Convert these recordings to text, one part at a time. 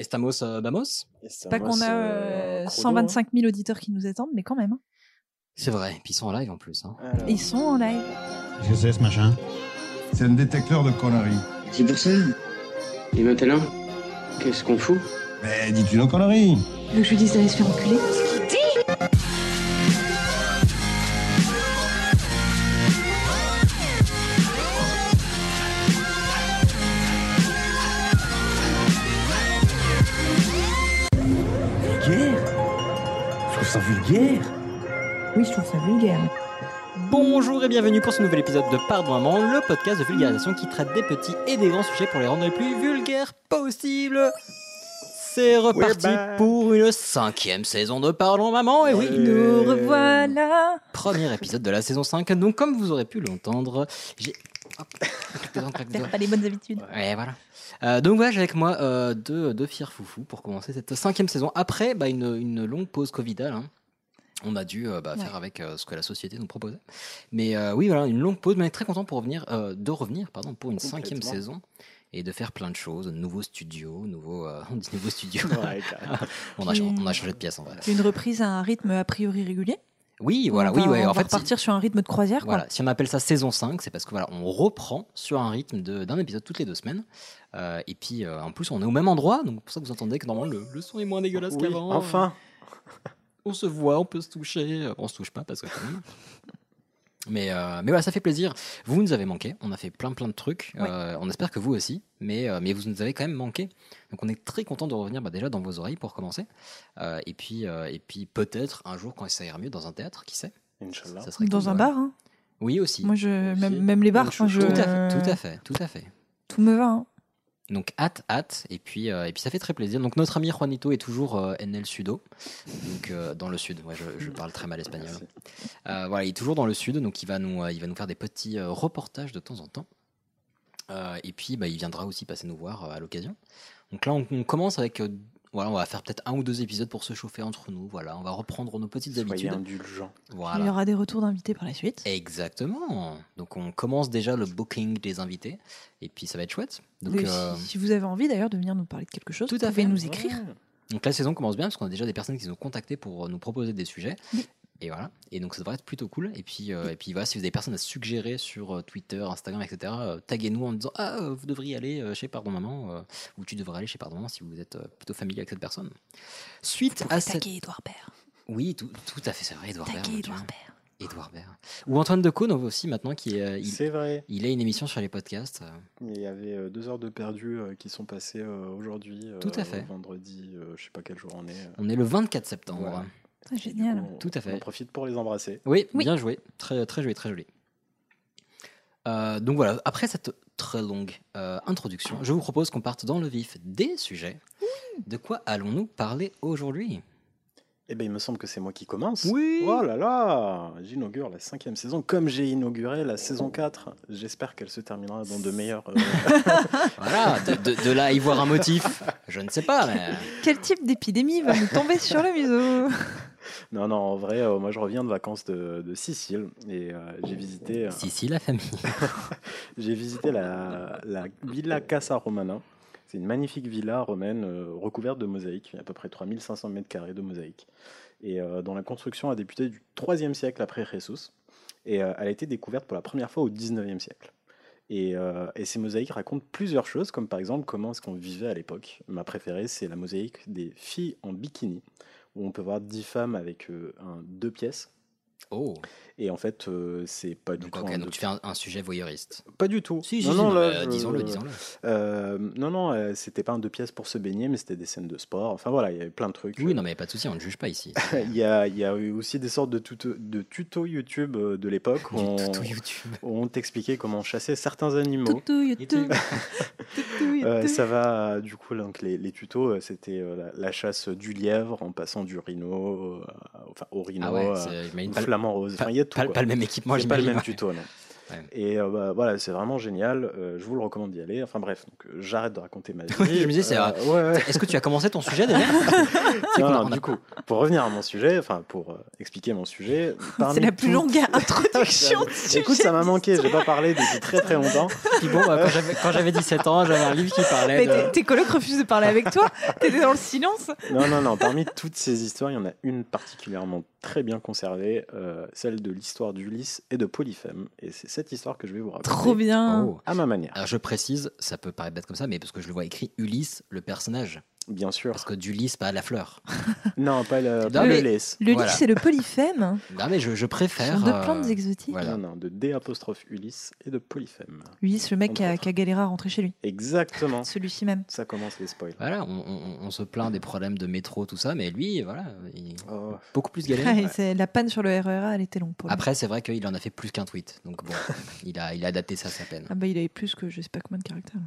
Estamos euh, Vamos Pas qu'on a euh, 125 000 auditeurs qui nous attendent, mais quand même. hein. C'est vrai, et puis ils sont en live en plus. hein. Ils sont en live. Qu'est-ce que c'est ce machin? C'est un détecteur de conneries. C'est pour ça. Et maintenant, qu'est-ce qu'on fout? Mais dis-tu nos conneries? Veux que je lui dise d'aller se faire enculer vulgaire Oui, je trouve ça vulgaire. Bonjour et bienvenue pour ce nouvel épisode de Pardon Maman, le podcast de vulgarisation qui traite des petits et des grands sujets pour les rendre les plus vulgaires possibles. C'est reparti pour une cinquième saison de Pardon Maman, et oui, Nous revoilà. premier épisode de la saison 5. Donc comme vous aurez pu l'entendre, j'ai... Hop, claque dedans, claque dedans. Perds pas les bonnes habitudes. Ouais, voilà. Euh, donc voilà, j'ai avec moi euh, deux, deux fiers foufous pour commencer cette cinquième saison. Après bah, une, une longue pause Covidale, hein. On a dû euh, bah, faire avec euh, ce que la société nous proposait. Mais euh, oui, voilà, une longue pause, mais on est très content pour revenir, euh, de revenir pardon, pour une cinquième saison et de faire plein de choses, nouveaux studios, nouveaux, euh, on dit nouveaux studios. Ouais, on, a, on a changé de pièce en vrai. Une reprise à un rythme a priori régulier. Oui, voilà, on oui, va, ouais. on En va fait, si- repartir sur un rythme de croisière. quoi. Voilà, si on appelle ça saison 5, c'est parce que voilà, on reprend sur un rythme de- d'un épisode toutes les deux semaines. Euh, et puis euh, en plus, on est au même endroit, donc pour ça que vous entendez que normalement le, le son est moins dégueulasse Oui, qu'avant. enfin. On se voit, on peut se toucher. Euh, On se touche pas parce que quand même. Mais, euh, mais voilà, ça fait plaisir. Vous nous avez manqué. On a fait plein plein de trucs. Ouais. Euh, on espère que vous aussi. Mais, euh, mais vous nous avez quand même manqué. Donc on est très content de revenir bah, déjà dans vos oreilles pour commencer. Euh, et puis, euh, et puis peut-être un jour quand ça ira mieux dans un théâtre, qui sait? Inch'Allah. Ça serait Dans cool, un ouais. bar. hein? Oui aussi. Moi, je, Aussi. même, même les bars, enfin, je, Tout à fait, tout à fait, tout à fait. tout me va. hein. Donc hâte, hâte, et puis, euh, et puis ça fait très plaisir. Donc notre ami Juanito est toujours euh, NL Sudo, donc euh, dans le sud. Ouais, je, je parle très mal espagnol. Euh, voilà, il est toujours dans le sud, donc il va nous, il va nous faire des petits reportages de temps en temps. Et puis bah, il viendra aussi passer nous voir à l'occasion. Donc là, on, on commence avec, voilà, on va faire peut-être un ou deux épisodes pour se chauffer entre nous. Voilà, on va reprendre nos petites Soyez habitudes. indulgents. Il y Voilà. aura des retours d'invités par la suite. Exactement. Donc on commence déjà le booking des invités, et puis ça va être chouette. Donc Et euh, si, si vous avez envie d'ailleurs de venir nous parler de quelque chose, Tout vous à pouvez fait. nous écrire. Ouais. Donc la saison commence bien parce qu'on a déjà des personnes qui nous ont contactés pour nous proposer des sujets. Oui. Et voilà. Et donc ça devrait être plutôt cool. Et puis, euh, et puis voilà, si vous avez des personnes à suggérer sur euh, Twitter, Instagram, etc., euh, taguez-nous en disant Ah, vous devriez aller euh, chez Pardon Maman, euh, ou tu devrais aller chez Pardon Maman si vous êtes euh, plutôt familier avec cette personne. Suite Pour à cette. Edouard Baird. Oui, tout, tout à fait, c'est vrai, Edouard Baird. Edouard Baird. Edouard Baird. Ou Antoine Decaune aussi maintenant, qui est, euh, il, C'est vrai. il a une émission sur les podcasts. Il y avait euh, deux heures de perdu euh, qui sont passées euh, aujourd'hui. euh, Tout à fait. Vendredi, euh, je sais pas quel jour on est. euh. On est le 24 septembre. Voilà. Ah, Du génial. coup, on- Tout à fait. On en profite pour les embrasser. Oui, Oui. bien joué. Très, très joué, très joli. Euh, donc voilà, après cette très longue euh, introduction, je vous propose qu'on parte dans le vif des sujets. De quoi allons-nous parler aujourd'hui? Eh ben, il me semble que c'est moi qui commence. Oui. Oh là là J'inaugure la cinquième saison. Comme j'ai inauguré la saison 4, j'espère qu'elle se terminera dans de meilleurs... euh, Voilà, de, de- de là à y voir un motif, je ne sais pas, mais... Quel type d'épidémie va nous tomber sur le museau? Non, non, en vrai, euh, moi je reviens de vacances de, de Sicile et euh, j'ai visité, euh, Si, si, la famille. j'ai visité la, la Villa Casa Romana. C'est une magnifique villa romaine recouverte de mosaïques, à peu près 3500 mètres carrés de mosaïques, et dont la construction a débuté du 3e siècle après Jesus, et elle a été découverte pour la première fois au 19e siècle. Et, euh, et ces mosaïques racontent plusieurs choses, comme par exemple comment est-ce qu'on vivait à l'époque. Ma préférée, c'est la mosaïque des filles en bikini, où on peut voir 10 femmes avec euh, un deux pièces. Oh, Et en fait, euh, c'est pas du donc, tout ok, un donc tu fais un, un sujet voyeuriste. Pas du tout. Si, si, non, si, non, euh, je- disons-le, disons-le. Euh, non, non, euh, c'était pas un deux pièces pour se baigner, mais c'était des scènes de sport. Enfin voilà, il y avait plein de trucs. Oui, non, mais pas de souci, on ne juge pas ici. Il y a, il y a eu aussi des sortes de, tuto- de tutos YouTube euh, de l'époque où, on- tuto YouTube. où on t'expliquait comment chasser certains animaux. Euh, youtou. ça va, euh, du coup, donc les, les tutos, euh, c'était euh, la, la chasse du lièvre en passant du rhino, euh, enfin au rhino, Ah ouais, pas, flamant rose. Enfin, il y a tout. pas- le même équipement, pas le même tuto, non. Ouais. Et euh, bah, voilà, c'est vraiment génial. euh, je vous le recommande d'y aller. Enfin bref, donc euh, j'arrête de raconter ma vie. Oui, je me disais, c'est Euh, ouais, ouais. Est-ce que tu as commencé ton sujet déjà Non, non, a- du coup, pour revenir à mon sujet, enfin pour euh, expliquer mon sujet, parmi C'est la plus longue introduction. de sujet Écoute, ça m'a manqué. J'ai pas parlé depuis très très longtemps. Puis bon, bah, quand j'avais- quand j'avais 17 ans, j'avais un livre qui parlait Mais de... tes- tes colocs refusent de parler avec toi. T'étais dans le silence. Non, non, non. Parmi toutes ces histoires, il y en a une particulièrement très bien conservée, euh, celle de l'histoire d'Ulysse et de Polyphème. Et c'est cette histoire que je vais vous raconter. Trop bien. Oh. À ma manière, Alors je précise, ça peut paraître bête comme ça, mais parce que je le vois écrit Ulysse, le personnage. Bien sûr. Parce que d'Ulysse, pas la fleur. Non, pas le, Non, pas le laisse. Le Voilà. c'est le polyphème. Non, mais je, préfère. deux euh, plantes exotiques. voilà. Non, non, de D apostrophe Ulysse et de Polyphème. Ulysse, le mec qui a, qui a galéré à rentrer chez lui. Exactement. Celui-ci même. Ça commence les spoils. Voilà, on, on- on se plaint des problèmes de métro, tout ça, mais lui, voilà, il Oh. beaucoup plus c'est- La panne sur le RERA, elle était longue pour lui. Après, c'est vrai qu'il en a fait plus qu'un tweet, donc bon, il a, il a adapté ça à sa peine. Ah bah, il avait plus que je sais pas combien de caractères.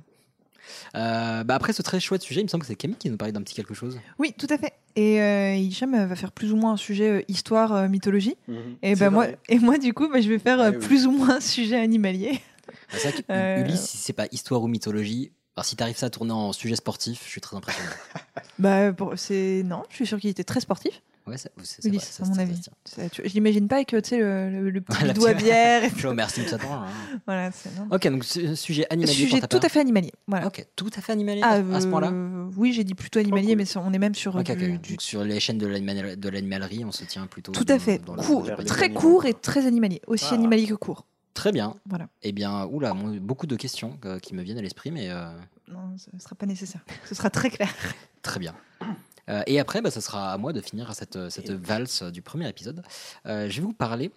Euh, bah après ce très chouette sujet, il me semble que c'est Camille qui nous parlait d'un petit quelque chose. Oui, tout à fait. Et euh, Hicham euh, va faire plus ou moins un sujet euh, histoire, euh, mythologie. Mhm. Et, bah, moi, et moi, du coup, bah, je vais faire oui. plus ou moins un sujet animalier. Ah, C'est vrai Euh, Ulysse, si c'est pas histoire ou mythologie, alors si t'arrives ça à tourner en sujet sportif, je suis très impressionné. Bah, pour- c'est non, je suis sûr qu'il était très sportif. Ouais, c'est c'est- c'est ça à se mon ça avis. Ça, tu- Je l'imagine pas avec tu sais, le, le, le petit doigt petite- bière. Je Homer Simpson. hein. voilà, c'est. Ok, donc su- sujet animalier Sujet tout à fait animalier. Voilà. Ok, tout à fait animalier Ah, à ce point-là. euh, oui, j'ai dit plutôt animalier, cool. mais ça- on est même sur Ok, du, ok. du- Donc, sur les chaînes de l'animal- de l'animalerie, on se tient plutôt. Tout dans- à fait. dans Court, très court et très animalier. Aussi Ah. animalier que court. Très bien. Voilà. Eh bien, oula, beaucoup de questions euh, qui me viennent à l'esprit, mais euh, Non, ce ne sera pas nécessaire. Ce sera très clair. très bien. Euh, et après, bah, ça sera à moi de finir cette, cette valse du premier épisode. Euh, je vais vous parler.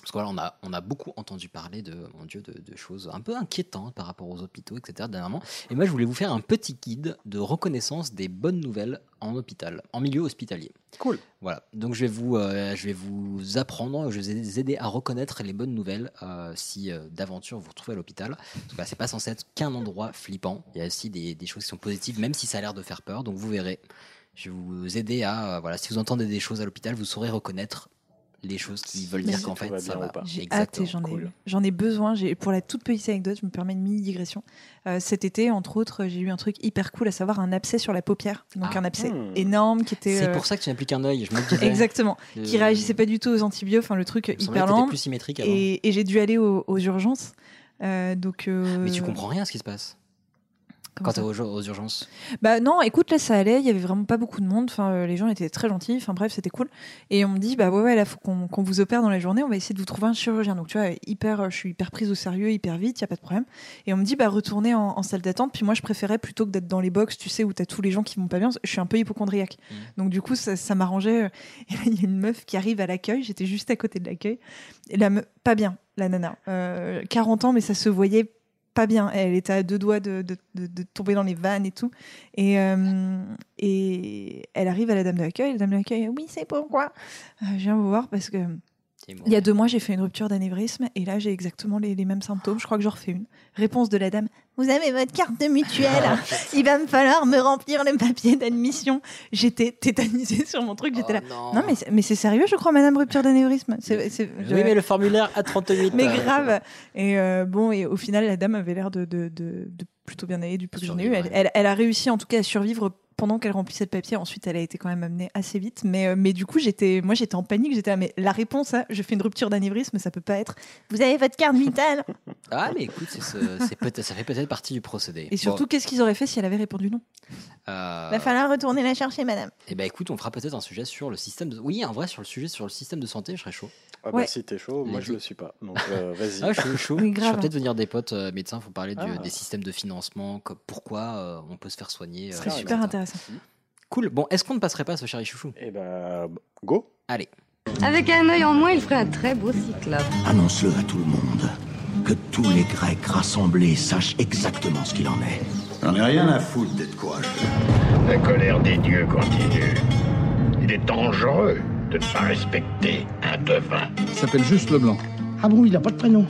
Parce que voilà, on a, beaucoup entendu parler de, mon Dieu, de, de choses un peu inquiétantes par rapport aux hôpitaux, etc. dernièrement. Et moi, je voulais vous faire un petit guide de reconnaissance des bonnes nouvelles en hôpital, en milieu hospitalier. Cool. Voilà. Donc, je vais vous, euh, je vais vous apprendre, je vais vous aider à reconnaître les bonnes nouvelles euh, si euh, d'aventure vous vous retrouvez à l'hôpital. Parce que bah, c'est pas censé être qu'un endroit flippant. Il y a aussi des, des choses qui sont positives, même si ça a l'air de faire peur. Donc, vous verrez. Je vais vous aider à, euh, voilà, si vous entendez des choses à l'hôpital, vous saurez reconnaître les choses qui veulent dire qu'en fait va ça bien va. ou pas. J'ai hâte j'en ai, Cool. j'en ai besoin. J'ai, pour la toute petite anecdote, je me permets une mini digression. Euh, cet été, entre autres, j'ai eu un truc hyper cool, à savoir un abcès sur la paupière. Donc Ah. un abcès Hmm. énorme qui était. C'est euh, pour ça que tu n'as plus qu'un œil. Je me disais. Exactement. Euh, Qui réagissait pas du tout aux antibiotiques. Enfin, le truc hyper lent. plus symétrique avant. Et, et j'ai dû aller aux, aux urgences. Euh, donc, euh, Mais tu comprends rien à ce qui se passe quand t'es aux, aux urgences. Bah non, écoute, là ça allait, il y avait vraiment pas beaucoup de monde, enfin euh, les gens étaient très gentils, enfin bref, c'était cool. Et on me dit bah ouais ouais, là faut qu'on vous opère dans la journée, on va essayer de vous trouver un chirurgien. Donc tu vois, hyper euh, je suis hyper prise au sérieux, hyper vite, il y a pas de problème. Et on me dit bah retournez en, en salle d'attente, puis moi je préférais plutôt que d'être dans les box, tu sais où t'as tous les gens qui vont pas bien, je suis un peu hypochondriaque. Mhm. Donc du coup ça, ça m'arrangeait là il y a une meuf qui arrive à l'accueil, j'étais juste à côté de l'accueil. La me- pas bien, la nana. Euh, 40 ans mais ça se voyait pas bien. Elle était à deux doigts de, tomber dans les vannes et tout. Et, euh, et elle arrive à la dame de l'accueil. La dame de l'accueil, oui, c'est pourquoi? Euh, Je viens vous voir parce que Il y a deux mois, j'ai fait une rupture d'anévrisme et là, j'ai exactement les, les mêmes symptômes. Je crois que j'en refais une. Réponse de la dame Vous avez votre carte de mutuelle Il va me falloir me remplir le papier d'admission. J'étais tétanisée sur mon truc. J'étais là. Oh, Non, mais, c'est- mais c'est sérieux, je crois, madame rupture d'anévrisme? Oui, mais le formulaire à 38. mais grave. Et euh, bon, et au final, la dame avait l'air de, de, de- de plutôt bien aller du peu que j'en ai eu. Elle a réussi en tout cas à survivre pendant qu'elle remplissait le papier. Ensuite, elle a été quand même amenée assez vite. Mais, euh, mais du coup, j'étais, moi, j'étais en panique. J'étais là, mais la réponse, hein, je fais une rupture d'anévrisme, ça peut pas être. Vous avez votre carte vitale. Ah, mais écoute, c'est ce- c'est peut-être- ça fait peut-être partie du procédé. Et surtout, qu'est-ce qu'ils auraient fait si elle avait répondu non? Euh, Va falloir retourner la chercher, madame. eh ben écoute, on fera peut-être un sujet sur le système. De... Oui, en vrai, sur le sujet sur le système de santé, je serais chaud. Ah bah Ouais. si t'es chaud, moi Les je le suis pas. Donc euh, vas-y. Ah, je suis chaud. Oui, je ferai peut-être venir des potes euh, médecins pour parler du- Ah. des systèmes de financement, comme pourquoi euh, on peut se faire soigner. Ce euh, serait Ah, super etc. intéressant. Cool. Bon, est-ce qu'on ne passerait pas à ce chéri chouchou? Et bah go. Allez. Avec un œil en moins, il ferait un très beau cyclope. Annonce-le à tout le monde. Que tous les Grecs rassemblés sachent exactement ce qu'il en est. J'en ai rien à foutre d'être courageux. La colère des dieux continue. Il est dangereux de ne pas respecter un devin. Il s'appelle Juste Leblanc. Ah bon, il n'a pas de prénom?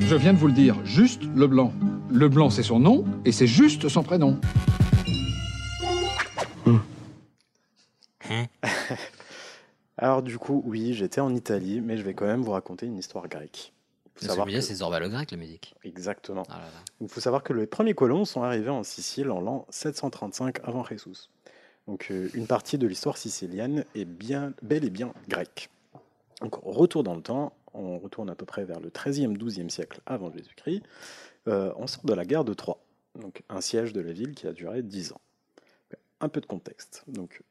Je viens de vous le dire, Juste Leblanc. Leblanc, c'est son nom, et c'est juste son prénom. Alors du coup, oui, j'étais en Italie, mais je vais quand même vous raconter une histoire grecque. faut Ça savoir que- c'est Zorba le grec, la musique. Exactement. Ah là là. Il faut savoir que les premiers colons sont arrivés en Sicile en l'an 735 avant Jésus. Donc euh, une partie de l'histoire sicilienne est bien, bel et bien grecque. Donc retour dans le temps, on retourne à peu près vers le 13e, 12e siècle avant Jésus-Christ. Euh, on sort de la guerre de Troie, donc un siège de la ville qui a duré 10 ans. Un peu de contexte. Donc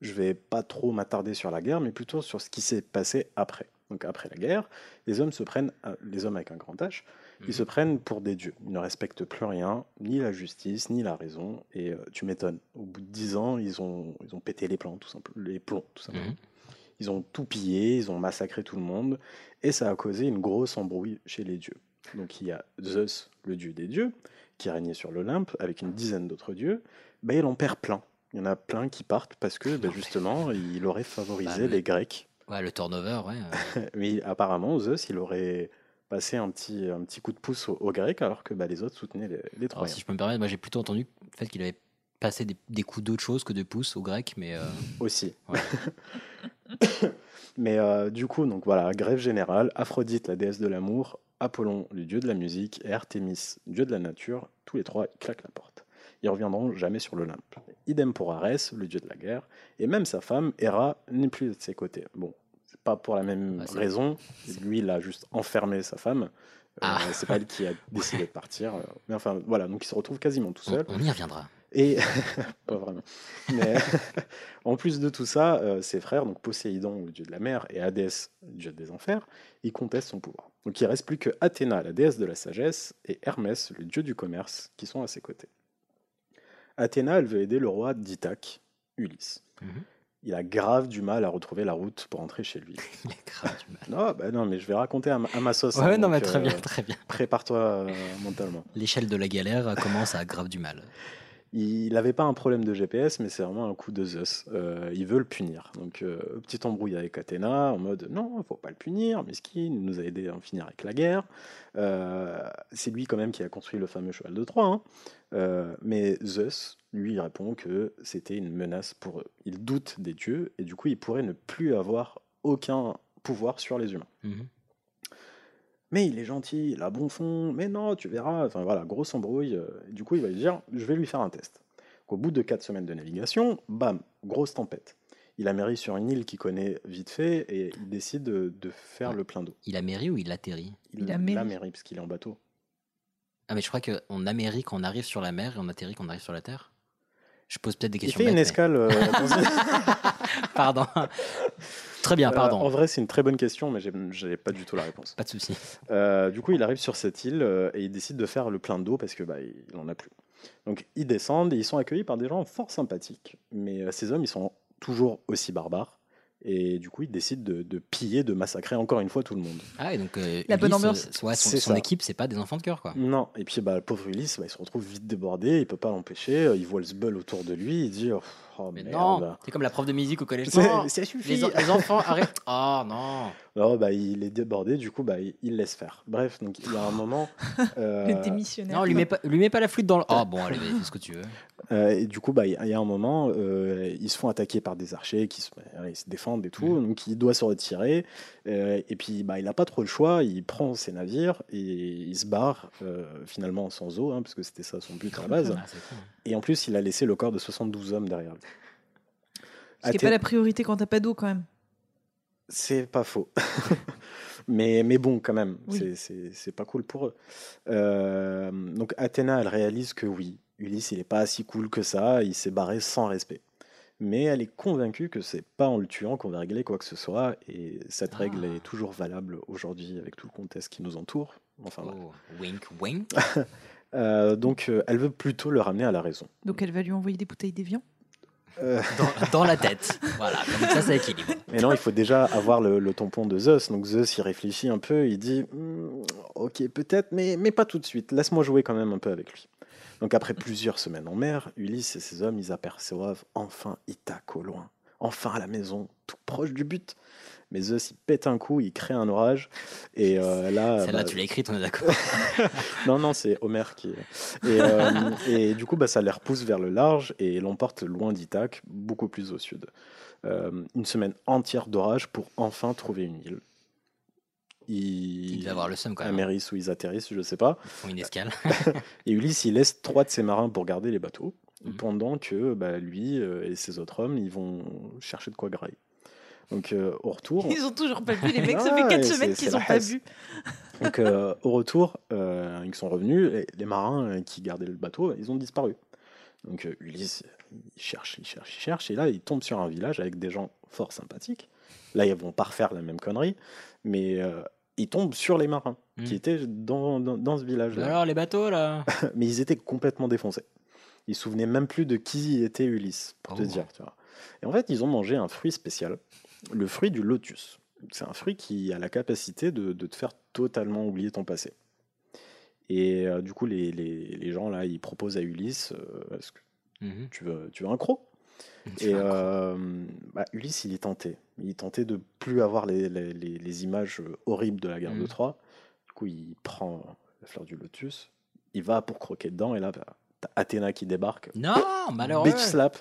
je vais pas trop m'attarder sur la guerre, mais plutôt sur ce qui s'est passé après. Donc après la guerre, les hommes se prennent, à- les hommes avec un grand H, ils se prennent pour des dieux. Ils ne respectent plus rien, ni la justice, ni la raison. Et euh, tu m'étonnes. Au bout de dix ans, ils ont, ils ont pété les plans, tout simplement, les plombs, tout simplement. Mhm. Ils ont tout pillé, ils ont massacré tout le monde, et ça a causé une grosse embrouille chez les dieux. Donc il y a Zeus, le dieu des dieux, qui régnait sur l'Olympe avec une dizaine d'autres dieux. Il en perd plein. Il y en a plein qui partent parce que ben, justement, il aurait favorisé Bah, le- les Grecs. Ouais, le turnover, ouais. euh, Oui, apparemment, Zeus, il aurait passé un petit, un petit coup de pouce aux, aux Grecs alors que bah, les autres soutenaient les, les Troyens. si je peux me permettre, moi j'ai plutôt entendu le fait qu'il avait passé des, des coups d'autre chose que de pouces aux Grecs, mais euh, Aussi. Ouais. Mais euh, du coup, donc voilà, grève générale, Aphrodite, la déesse de l'amour, Apollon, le dieu de la musique, et Artémis, dieu de la nature, tous les trois ils claquent la porte. Ils reviendront jamais sur l'Olympe. Idem pour Arès, le dieu de la guerre, et même sa femme, Héra, n'est plus de ses côtés. Bon, c'est pas pour la même c'est- raison. Lui, il a juste enfermé sa femme. Euh, Ah. C'est pas elle qui a décidé de partir. euh, Mais enfin, voilà, donc il se retrouve quasiment tout on, seul. on y reviendra. Et pas vraiment. Mais en plus de tout ça, euh, ses frères, donc Poséidon, le dieu de la mer, et Hadès, le dieu des enfers, ils contestent son pouvoir. Donc il reste plus que Athéna, la déesse de la sagesse, et Hermès, le dieu du commerce, qui sont à ses côtés. Athéna, elle veut aider le roi d'Ithaque, Ulysse. Mhm. Il a grave du mal à retrouver la route pour rentrer chez lui. Il est grave du mal. Non, bah non, mais je vais raconter à ma, à ma sauce. Ouais, hein, non, mais donc, très euh, bien, très bien. Prépare-toi euh, mentalement. L'échelle de la galère commence à grave du mal. Il n'avait pas un problème de GPS, mais c'est vraiment un coup de Zeus. Euh, il veut le punir. Donc, euh, petite embrouille avec Athéna, en mode non, faut pas le punir, mesquin, il nous a aidé à en finir avec la guerre. Euh, c'est lui, quand même, qui a construit le fameux cheval de Troie. hein. Euh, mais Zeus, lui, répond que c'était une menace pour eux. Il doute des dieux, et du coup, il pourrait ne plus avoir aucun pouvoir sur les humains. Mhm. Mais il est gentil, il a bon fond, mais non, tu verras. Enfin voilà, grosse embrouille. euh, et du coup, il va lui dire je vais lui faire un test. Donc, au bout de 4 semaines de navigation, bam, grosse tempête. Il atterrit sur une île qu'il connaît vite fait et il décide de, de faire Ouais. le plein d'eau. Il atterrit ou il atterrit? Il, Il amérit. parce qu'il est en bateau. Ah, mais je crois qu'on atterrit quand on arrive sur la mer et on atterrit quand on arrive sur la terre? Je pose peut-être des Il questions. fait une escale. euh, Pardon. Très bien, Euh, pardon. en vrai, c'est une très bonne question, mais j'ai- j'ai pas du tout la réponse. Pas de souci. Euh, du coup, il arrive sur cette île euh, et il décide de faire le plein d'eau parce que bah, il en a plus. Donc, ils descendent et ils sont accueillis par des gens fort sympathiques. Mais euh, ces hommes, ils sont toujours aussi barbares. Et du coup, ils décident de, de piller, de massacrer encore une fois tout le monde. Ah, et donc. euh, La bonne Ulysse, ambiance. euh, ouais, son, C'est son équipe, c'est pas des enfants de cœur, quoi. Non, et puis bah, le pauvre Ulysse, bah, il se retrouve vite débordé, il peut pas l'empêcher. euh, Il voit le sbeul autour de lui, il dit Oh, oh, Mais merde. non, c'est comme la prof de musique au collège. Non, ça suffit. les, en- les enfants, arrête. Oh non. Non, bah, il est débordé, du coup, bah, il, il laisse faire. Bref, donc il y a un moment. euh, Le démissionnaire. Non, lui mets pas, lui mets pas la flûte dans le. Oh bon, allez, fais ce que tu veux. Euh, et du coup, bah, il y a un moment, euh, ils se font attaquer par des archers qui se, euh, ils se défendent et tout, donc il doit se retirer. Euh, et puis, bah, il n'a pas trop le choix, il prend ses navires et il se barre euh, finalement sans eau, hein, parce que c'était ça son but à la base. Ah, cool. Et en plus, il a laissé le corps de 72 hommes derrière lui. Ce qui n'est pas la priorité quand t'as pas d'eau quand même. C'est pas faux. mais, mais bon, quand même, Oui. c'est- pas cool pour eux. Euh, donc Athéna, elle réalise que oui, Ulysse, il est pas si cool que ça, il s'est barré sans respect. Mais elle est convaincue que c'est pas en le tuant qu'on va régler quoi que ce soit, et cette règle Ah. est toujours valable aujourd'hui avec tout le contexte qui nous entoure. Enfin, voilà. Oh, wink, wink. Euh, donc euh, elle veut plutôt le ramener à la raison. Donc elle va lui envoyer des bouteilles d'évian. Dans, la tête. Voilà, comme ça, ça équilibre. Mais non, il faut déjà avoir le, le tampon de Zeus. Donc Zeus, il réfléchit un peu, il dit Hmm, Ok, peut-être, mais, mais pas tout de suite. Laisse-moi jouer quand même un peu avec lui. Donc après plusieurs semaines en mer, Ulysse et ses hommes, ils aperçoivent enfin Ithaque au loin. Enfin à la maison, tout proche du but. Mais Zeus, il pète un coup, il crée un orage. Et euh, là. Celle-là, bah, tu l'as écrite, on est d'accord. non, non, c'est Homer qui. Et, euh, et du coup, bah, ça les repousse vers le large et l'emporte loin d'Ithaque, beaucoup plus au sud. Euh, une semaine entière d'orage pour enfin trouver une île. ils, Il devait avoir le seum quand même. amérissent ou ils atterrissent, je sais pas. Ils font une escale. Et Ulysse, il laisse trois de ses marins pour garder les bateaux, Mhm. pendant que bah, lui euh, et ses autres hommes, ils vont chercher de quoi grailler. Donc euh, au retour, Ils ont toujours pas vu, les mecs, ça fait 4 c'est- semaines qu'ils ont pas vu. donc, euh, au retour, euh, ils sont revenus, les, les marins qui gardaient le bateau, ils ont disparu. Donc euh, Ulysse, il cherche, il cherche, il cherche, et là, il tombe sur un village avec des gens fort sympathiques. Là, ils vont pas refaire la même connerie, mais euh, il tombe sur les marins Mhm. qui étaient dans, dans, dans ce village-là. Alors, les bateaux, là mais ils étaient complètement défoncés. Ils se souvenaient même plus de qui était Ulysse, pour te Oh. dire. Tu vois. Et en fait, ils ont mangé un fruit spécial, le fruit du lotus. C'est un fruit qui a la capacité de, de te faire totalement oublier ton passé. Et euh, du coup, les, les- les gens là, ils proposent à Ulysse euh, est-ce que Mhm. tu veux, tu veux un croc? Et euh, bah, Ulysse, il est tenté. Il est tenté de plus avoir les, les- les- les images horribles de la guerre de Mhm. Troie. Du coup, il prend la fleur du lotus, il va pour croquer dedans, et là, bah, t'as Athéna qui débarque. Non, malheureux. Bitch slap.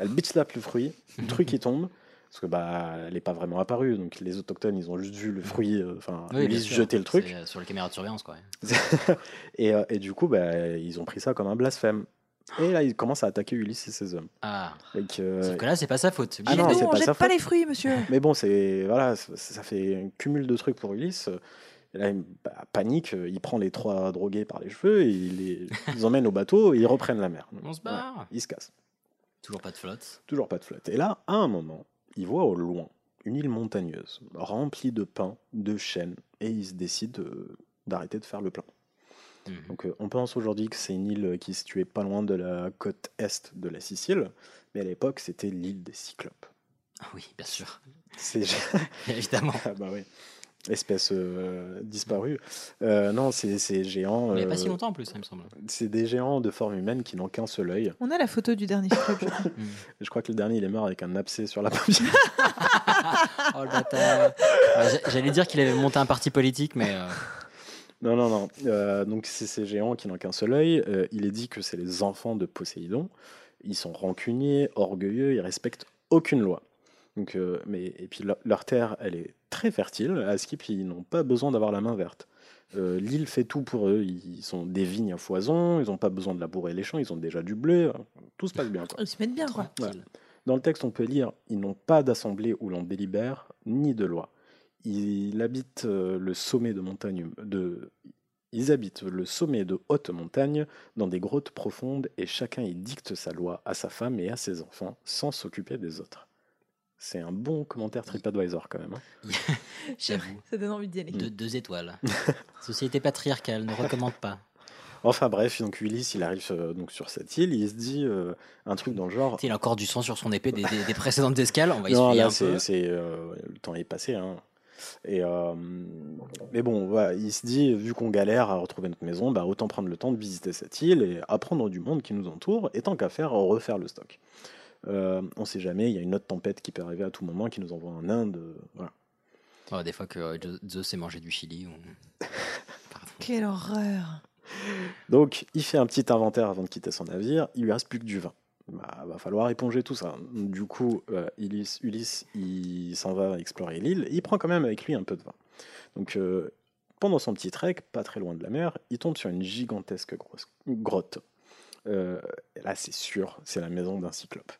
Elle bitch slap le fruit, le truc qui tombe. Parce que bah, elle n'est pas vraiment apparue, donc les autochtones ils ont juste vu le fruit, euh, enfin Oui, Ulysse sûr. jeter le truc, C'est, euh, Sur les caméras de surveillance, quoi. et, euh, et du coup bah, ils ont pris ça comme un blasphème. Et là ils commencent à attaquer Ulysse et ses hommes. Ah. Donc, euh, Sauf que là, c'est pas sa faute. Ah Mais non, non, c'est on pas jette sa pas faute. les fruits, monsieur. Mais bon, c'est voilà, ça, ça fait un cumul de trucs pour Ulysse. Et là, il bah, panique, il prend les trois drogués par les cheveux, et il les, ils emmène au bateau et ils reprennent la mer. On se barre. ils se cassent. Toujours pas de flotte. Toujours pas de flotte. Et là, à un moment, il voit au loin une île montagneuse remplie de pins, de chênes, et il se décide euh, d'arrêter de faire le plein. Mhm. Donc euh, on pense aujourd'hui que c'est une île qui est située pas loin de la côte est de la Sicile, mais à l'époque c'était l'île des Cyclopes. Ah oui, bien sûr. C'est Évidemment. ah bah oui. Espèce euh, disparue. Euh, non, c'est c'est géant. Il y a pas euh, si longtemps en plus, ça il me semble. C'est des géants de forme humaine qui n'ont qu'un seul œil. On a la photo du dernier club. je crois. Que le dernier il est mort avec un abcès sur la paupière. Oh le bâtard. J'a- J'allais dire qu'il avait monté un parti politique, mais. euh, Non, non, non. Euh, donc, c'est ces géants qui n'ont qu'un seul œil. Euh, il est dit que c'est les enfants de Poséidon. Ils sont rancuniers, orgueilleux, ils respectent aucune loi. Donc, euh, mais, et puis, leur, leur terre, elle est très fertile. À Skip, ils n'ont pas besoin d'avoir la main verte. Euh, L'île fait tout pour eux. Ils sont des vignes à foison, ils n'ont pas besoin de labourer les champs, ils ont déjà du blé. Tout se passe bien. quoi. Ils se mettent bien, quoi. Dans le texte, on peut lire Ils n'ont pas d'assemblée où l'on délibère, ni de loi. Ils habitent euh, le sommet de montagne de. Ils habitent le sommet de hautes montagnes dans des grottes profondes et chacun y dicte sa loi à sa femme et à ses enfants sans s'occuper des autres. C'est un bon commentaire TripAdvisor quand même. hein. J'avoue. Ça donne envie d'y aller. Deux, deux étoiles. Société patriarcale, ne recommande pas. Enfin bref, donc Ulysse, il arrive euh, donc sur cette île, il se dit euh, un truc dans le genre. Tu sais, Il a encore du sang sur son épée des, des- des précédentes escales. On va Non, essuyer là, un c'est, peu. c'est, euh, le temps est passé. hein. Et, euh, mais bon, voilà, il se dit, vu qu'on galère à retrouver notre maison, bah, autant prendre le temps de visiter cette île et apprendre du monde qui nous entoure, et tant qu'à faire, refaire le stock. Euh, on sait jamais, il y a une autre tempête qui peut arriver à tout moment, qui nous envoie en Inde. euh, Voilà. Des fois que Zeus s'est mangé du chili. ou- Quelle horreur. Donc, il fait un petit inventaire avant de quitter son navire, il lui reste plus que du vin. Bah, va falloir éponger tout ça. Du coup, euh, Ulysse, Ulysse, il s'en va explorer l'île, et il prend quand même avec lui un peu de vin. Donc, euh, pendant son petit trek, pas très loin de la mer, il tombe sur une gigantesque grosse grotte. Euh, là, c'est sûr, c'est la maison d'un cyclope.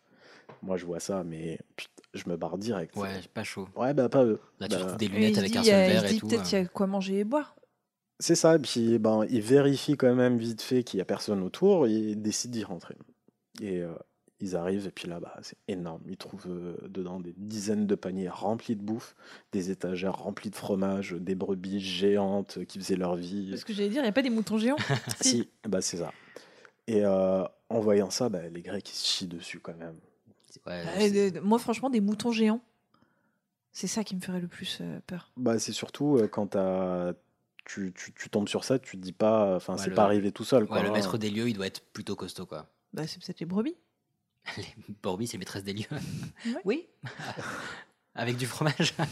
Moi, je vois ça, mais putain, je me barre direct. Ouais, pas chaud. Ouais, bah pas eux. Là, tu Bah, retrouves des lunettes avec dit, un seul verre et dit tout. peut-être qu'il y a quoi manger et boire. C'est ça, et puis ben, il vérifie quand même vite fait qu'il n'y a personne autour, et il décide d'y rentrer. Et euh, ils arrivent, et puis là, bah, c'est énorme. Ils trouvent euh, dedans des dizaines de paniers remplis de bouffe, des étagères remplies de fromage, des brebis géantes qui faisaient leur vie. Parce que j'allais dire, il n'y a pas des moutons géants Si, bah, c'est ça. Et euh, en voyant ça, bah, les Grecs ils se chient dessus quand même. Ouais, Euh, de- Moi, franchement, des moutons géants, c'est ça qui me ferait le plus euh, peur. Bah, c'est surtout euh, quand t'as- tu, tu, tu tombes sur ça, tu te dis pas, enfin, Ouais, c'est le- pas arrivé tout seul. Quoi, ouais, le maître des lieux, il doit être plutôt costaud, quoi. Bah, c'est peut-être les brebis. Les Barbie, c'est maîtresse des lieux. Ouais. Oui. Avec du fromage.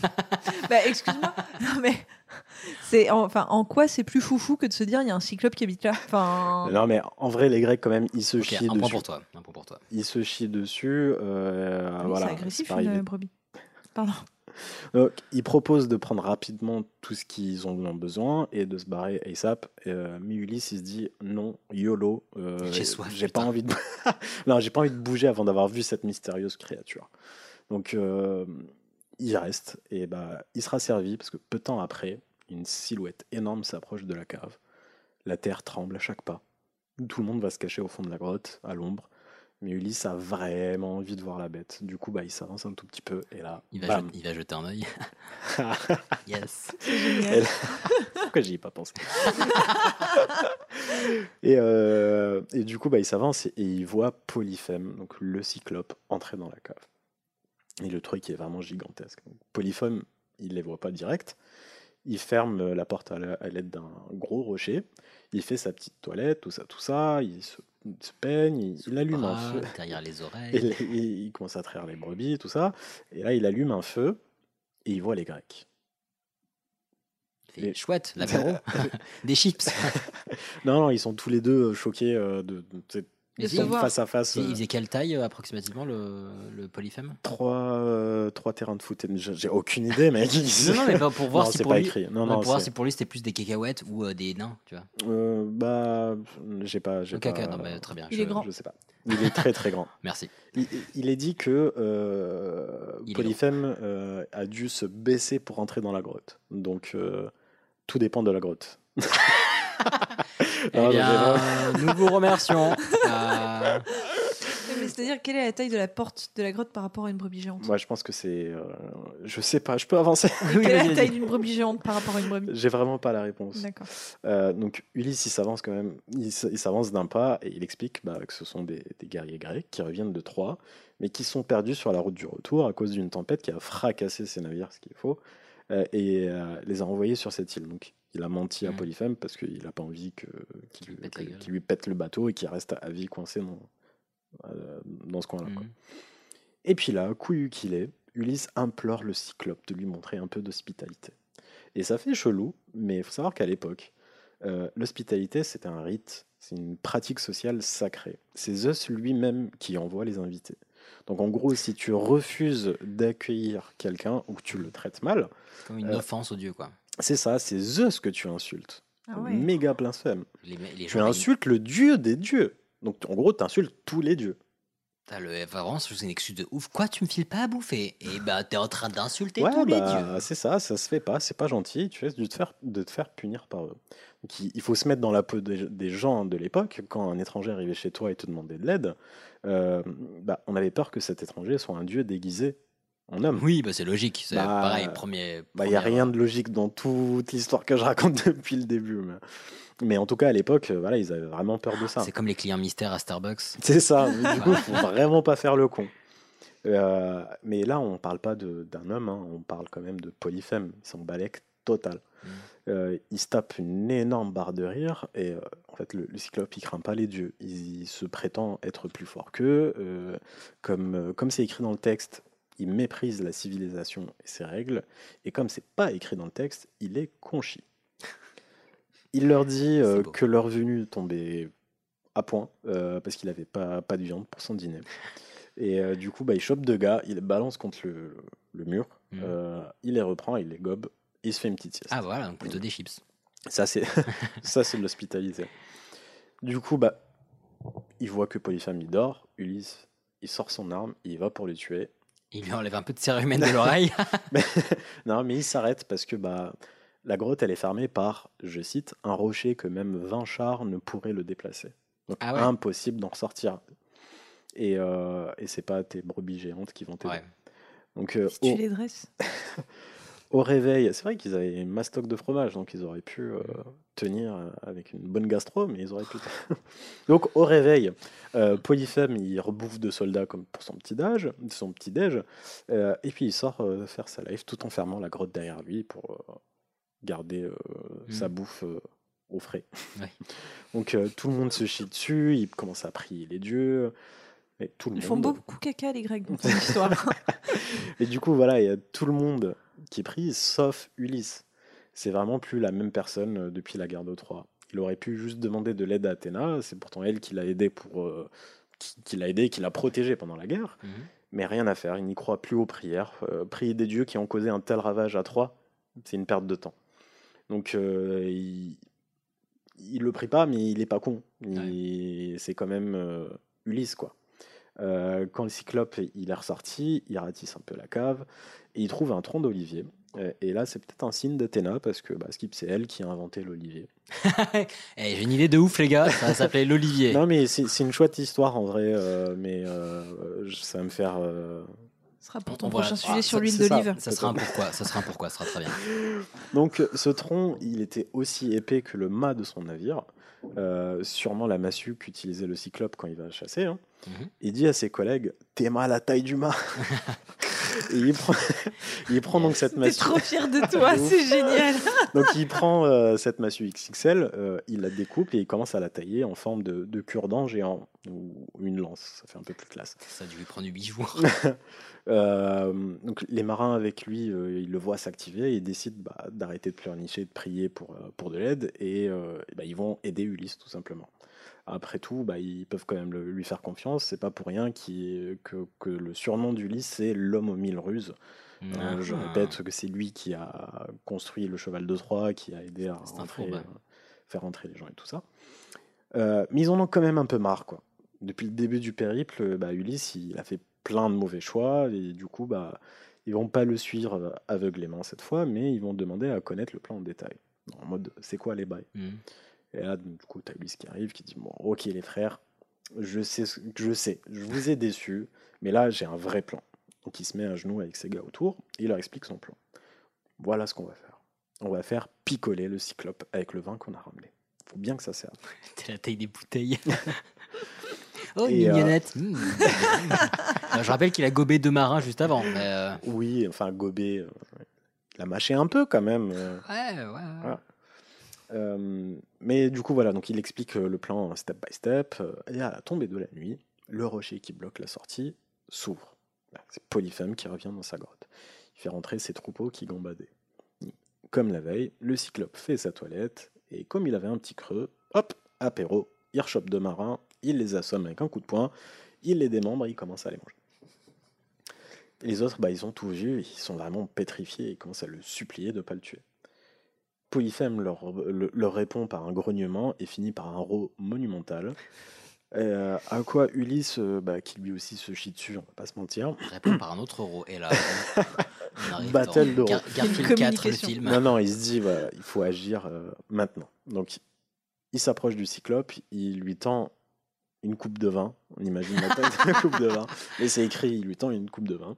Bah, excuse-moi. non, mais c'est enfin en quoi c'est plus foufou que de se dire il y a un cyclope qui habite là? Enfin, Non, mais en vrai, les Grecs, quand même, ils se Ok, chient un point dessus. pour toi. Un point pour toi. Ils se chient dessus. euh, oui, voilà, c'est agressif pas une brebis. Pardon. Donc, ils proposent de prendre rapidement tout ce qu'ils ont besoin et de se barrer ASAP. Euh, mais Ulysse, il se dit non, YOLO. euh, J'ai soif, J'ai pas envie de. non, j'ai pas envie de bouger avant d'avoir vu cette mystérieuse créature. Donc, euh, il reste et bah, il sera servi parce que peu de temps après, une silhouette énorme s'approche de la cave. La terre tremble à chaque pas. Tout le monde va se cacher au fond de la grotte, à l'ombre. Mais Ulysse a vraiment envie de voir la bête. Du coup, bah, il s'avance un tout petit peu et là, Il va, bam. jeter, il va jeter un œil. yes. Là- Pourquoi j'y ai pas pensé? Et, euh, et du coup, bah, il s'avance et, et il voit Polyphème, donc le cyclope, entrer dans la cave. Et le truc est vraiment gigantesque. Donc, Polyphème, il les voit pas direct. Il ferme la porte à la- à l'aide d'un gros rocher. Il fait sa petite toilette, tout ça, tout ça. Il se, il se peigne, il, il allume un feu. derrière les oreilles. Et il, commence à traire les brebis, tout ça. Et là, il allume un feu et il voit les Grecs. Fait, chouette, l'apéro. Des chips. non, non, ils sont tous les deux euh, choqués euh, de, de- de- Mais si, face à face. Il euh, faisait quelle taille euh, approximativement le, le polyphème? Trois, euh, trois terrains de foot. J'ai aucune idée, mec. Non, non, mais pour, pour voir Non, si c'est pour pas lui, écrit. Non, non, pour voir c'est- si pour lui c'était plus des cacahuètes ou euh, des nains, tu vois. Euh, bah, j'ai pas. j'ai pas- non, mais très bien. Il je- est grand. Je sais pas. Il est très très grand. Merci. Il, il est dit que euh, Polyphème euh, a dû se baisser pour entrer dans la grotte. Donc euh, tout dépend de la grotte. Eh bien, nous vous remercions. Euh, Mais c'est-à-dire, quelle est la taille de la porte de la grotte par rapport à une brebis géante? Moi, je pense que c'est. euh, je sais pas. Je peux avancer. Quelle est la taille d'une brebis géante par rapport à une brebis? J'ai vraiment pas la réponse. D'accord. Euh, donc Ulysse, il s'avance quand même, il, s'avance d'un pas et il explique bah, que ce sont des, des guerriers grecs qui reviennent de Troie, mais qui sont perdus sur la route du retour à cause d'une tempête qui a fracassé ses navires, ce qu'il faut, euh, et euh, les a envoyés sur cette île. Donc il a menti à Mhm. Polyphème parce qu'il n'a pas envie qu'il, lui pète lui le bateau et qu'il reste à vie coincé dans, euh, dans ce coin-là. Mhm. Et puis là, couillu qu'il est, Ulysse implore le cyclope de lui montrer un peu d'hospitalité. Et ça fait chelou, mais il faut savoir qu'à l'époque, euh, l'hospitalité, c'était un rite, c'est une pratique sociale sacrée. C'est Zeus lui-même qui envoie les invités. Donc en gros, si tu refuses d'accueillir quelqu'un ou que tu le traites mal, c'est comme une Euh, offense au dieu, quoi. C'est ça, c'est Zeus que tu insultes. Ah ouais. Méga blasphème. Les, les Tu gens, ils- insultes le dieu des dieux. Donc en gros, tu insultes tous les dieux. T'as le vraiment, c'est une excuse de ouf. Quoi, tu me files pas à bouffer? Et bah, t'es en train d'insulter Ouais, tous les bah, dieux. c'est ça, ça se fait pas, c'est pas gentil, tu risques de te faire, de te faire punir par eux. Donc, il, il faut se mettre dans la peau des, des gens de l'époque, quand un étranger arrivait chez toi et te demandait de l'aide, euh, bah, on avait peur que cet étranger soit un dieu déguisé en homme. Oui, bah c'est logique. C'est Bah, pareil, premier. Bah, il n'y a rien de logique dans toute l'histoire que je raconte depuis le début. Mais, mais en tout cas, à l'époque, euh, voilà, ils avaient vraiment peur de ça. C'est comme les clients mystères à Starbucks. C'est ça, du coup, faut vraiment pas faire le con. Euh, mais là, on parle pas d'un homme, hein, on parle quand même de Polyphème. Ils sont balèques total. Mm. Euh, il se tape une énorme barre de rire et euh, en fait, le, le cyclope, il craint pas les dieux. Il, il se prétend être plus fort qu'eux. euh, comme comme c'est écrit dans le texte, il méprise la civilisation et ses règles. Et comme c'est pas écrit dans le texte, il est conchi. Il leur dit euh, que leur venue tombait à point euh, parce qu'il avait pas, pas de viande pour son dîner. Et euh, du coup, bah, il chope deux gars, il les balance contre le, le mur, euh, il les reprend, il les gobe, il se fait une petite sieste. Ah voilà, plutôt des chips. Ça, c'est ça, c'est de l'hospitalité. Du coup, bah, il voit que Polyphème il dort. Ulysse, il sort son arme, il va pour le tuer. Il lui enlève un peu de cérumen de l'oreille. Non, mais il s'arrête parce que bah, la grotte, elle est fermée par, je cite, un rocher que même 20 chars ne pourraient le déplacer. Donc, Ah ouais. impossible d'en ressortir. Et, euh, et c'est pas tes brebis géantes qui vont t'aider. Ouais. Donc, euh, Si tu au- les dresses. au réveil, c'est vrai qu'ils avaient une mastoc de fromage, donc ils auraient pu euh, tenir euh, avec une bonne gastro, mais ils auraient pu. donc au réveil, euh, Polyphème il rebouffe de soldats comme pour son petit déj, son petit déj, euh, et puis il sort euh, faire sa life tout en fermant la grotte derrière lui pour euh, garder euh, sa bouffe euh, au frais. Ouais. Donc euh, tout le monde se chie dessus, il commence à prier les dieux. Et tout le Ils font beaucoup caca, les Grecs, dans cette histoire. Et du coup, voilà, il y a tout le monde qui prie, sauf Ulysse. C'est vraiment plus la même personne euh, depuis la guerre de Troie. Il aurait pu juste demander de l'aide à Athéna, c'est pourtant elle qui l'a aidé pour euh, qui, qui l'a aidé, qui l'a protégé pendant la guerre. Mhm. Mais rien à faire, il n'y croit plus aux prières. Euh, prier des dieux qui ont causé un tel ravage à Troie, c'est une perte de temps. Donc euh, il, il le prie pas, mais il est pas con. C'est quand même euh, Ulysse, quoi. Euh, quand le cyclope il est ressorti, il ratisse un peu la cave et il trouve un tronc d'olivier. Euh, Et là, c'est peut-être un signe d'Athéna parce que bah, Skip, c'est elle qui a inventé l'olivier. Eh, J'ai une idée de ouf, les gars. Ça s'appelait l'Olivier. Non, mais c'est une chouette histoire en vrai, euh, mais euh, ça va me faire. euh, Ce sera pour ton prochain ah, sujet sur ça- l'huile ça. d'olive. Ça sera un pourquoi. Ça sera un pourquoi. Ça sera très bien. Donc, ce tronc, il était aussi épais que le mât de son navire, euh, sûrement la massue qu'utilisait le cyclope quand il va chasser. hein. Mhm. Il dit à ses collègues T'es mal à la taille du mât Et il prend, il prend donc cette T'es massue. trop fier de toi, c'est génial. Donc il prend euh, cette massue XXL, euh, il la découpe et il commence à la tailler en forme de, de cure-dent géant ou une lance. Ça fait un peu plus classe. Ça a dû lui prendre 8 jours. Euh, donc les marins avec lui, euh, ils le voient s'activer et ils décident bah, d'arrêter de pleurnicher, de prier pour, euh, pour de l'aide et, euh, et bah, ils vont aider Ulysse tout simplement. Après tout, bah, ils peuvent quand même le- lui faire confiance. C'est pas pour rien que, que le surnom d'Ulysse c'est l'homme aux mille ruses. Euh, je Ah. répète que c'est lui qui a construit le cheval de Troie, qui a aidé à rentrer, euh, faire rentrer les gens et tout ça. Euh, mais ils en ont quand même un peu marre, quoi. Depuis le début du périple, bah, Ulysse, il a fait plein de mauvais choix et du coup, bah, ils vont pas le suivre aveuglément cette fois, mais ils vont demander à connaître le plan en détail. En mode, c'est quoi les bails? Mhm. Et là, du coup, t'as Ulysse qui arrive, qui dit Bon, ok, les frères, je sais, ce- je sais, je vous ai déçus, mais là, j'ai un vrai plan. Donc, il se met à genoux avec ses gars autour et il leur explique son plan. Voilà ce qu'on va faire. On va faire picoler le cyclope avec le vin qu'on a ramené. Faut bien que ça serve. T'es la taille des bouteilles. oh, Et, euh, mignonnette. Mmh. Euh, Je rappelle qu'il a gobé deux marins juste avant. mais, euh, Oui, enfin, Gobet, euh, il a mâché un peu quand même. Ouais, ouais, ouais. Voilà. Euh, mais du coup, voilà, donc il explique euh, le plan step by step. euh, Et à la tombée de la nuit, le rocher qui bloque la sortie s'ouvre. Là, C'est Polyphème qui revient dans sa grotte. Il fait rentrer ses troupeaux qui gambadaient. Comme la veille, le cyclope fait sa toilette, et comme il avait un petit creux, hop, apéro, il rechoppe deux marins, il les assomme avec un coup de poing, il les démembre et il commence à les manger. Les autres, bah, ils ont tout vu, ils sont vraiment pétrifiés et ils commencent à le supplier de ne pas le tuer. Polyphème leur, le- leur répond par un grognement et finit par un rot monumental. Euh, à quoi Ulysse, euh, bah, qui lui aussi se chie dessus, on va pas se mentir. Répond par un autre euro. Et là, Battle. Gar- Garfield 4, le film. Non, non, il se dit, voilà, il faut agir euh, maintenant. Donc, il s'approche du cyclope, il lui tend une coupe de vin. On imagine la de la coupe de vin. Mais c'est écrit, il lui tend une coupe de vin.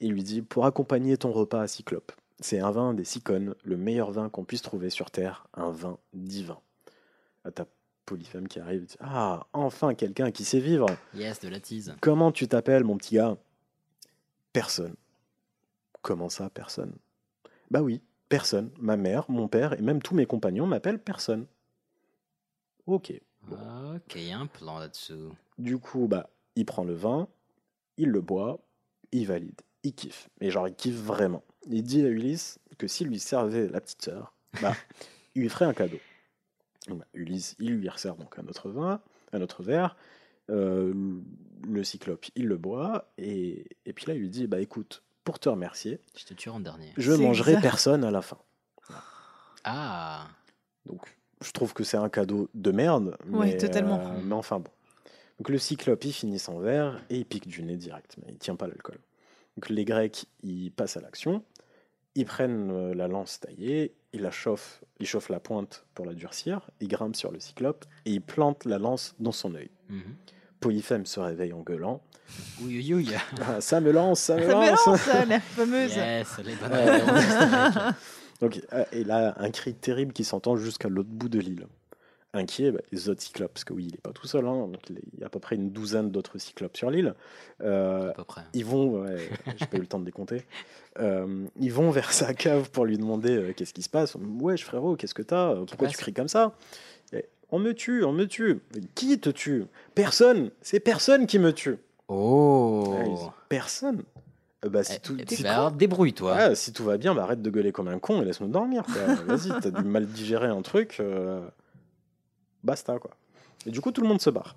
Il lui dit, pour accompagner ton repas à cyclope, c'est un vin des Cicones, le meilleur vin qu'on puisse trouver sur Terre, un vin divin. Là, t'as Polyphème qui arrive dit, ah, enfin quelqu'un qui sait vivre. Yes, de la tease. Comment tu t'appelles, mon petit gars? Personne. Comment ça, personne? Bah oui, personne. Ma mère, mon père et même tous mes compagnons m'appellent personne. Ok. Ok, il y a un plan là-dessous. Du coup, bah, il prend le vin, il le boit, il valide, il kiffe. Mais genre, il kiffe vraiment. Il dit à Ulysse que s'il lui servait la petite sœur, bah, il lui ferait un cadeau. Bah, Ulysse, il lui resserre donc un autre vin, un autre verre. Euh, le cyclope, il le boit. Et, et puis là, il lui dit, bah écoute, pour te remercier, Je te tue en dernier. je mangerai exact. personne à la fin. Ah, Donc, je trouve que c'est un cadeau de merde. Ouais, mais, totalement. euh, mais enfin bon. Donc, le cyclope, il finit son verre et il pique du nez direct. Mais il tient pas l'alcool. Donc, les Grecs, ils passent à l'action. Ils prennent euh, la lance taillée, ils la chauffent, ils chauffent la pointe pour la durcir, ils grimpent sur le cyclope et ils plantent la lance dans son œil. mhm. Polyphème se réveille en gueulant. Oui, oui, oui. Ah, ça me lance, ça me Ça me lance lance, ça, la fameuse. Yes, les bonnes. Donc, euh, et là, un cri terrible qui s'entend jusqu'à l'autre bout de l'île. Inquiet, bah, les autres cyclopes, parce que oui, il n'est pas tout seul, hein, donc il y a à peu près une douzaine d'autres cyclopes sur l'île. Euh, ils vont, ouais, j'ai pas eu le temps de les compter, Euh, ils vont vers sa cave pour lui demander euh, qu'est-ce qui se passe. Ouais, frérot, qu'est-ce que t'as Euh, Pourquoi tu cries comme ça? Et, On me tue, on me tue. Qui te tue? Personne, c'est personne qui me tue. Oh. Ouais, disent, personne bah, si Eh, tout, eh, si- bah, débrouille-toi. ah, si tout va bien, bah, arrête de gueuler comme un con et laisse-nous dormir. Vas-y, t'as du mal digérer un truc, euh, basta quoi. Et du coup, tout le monde se barre.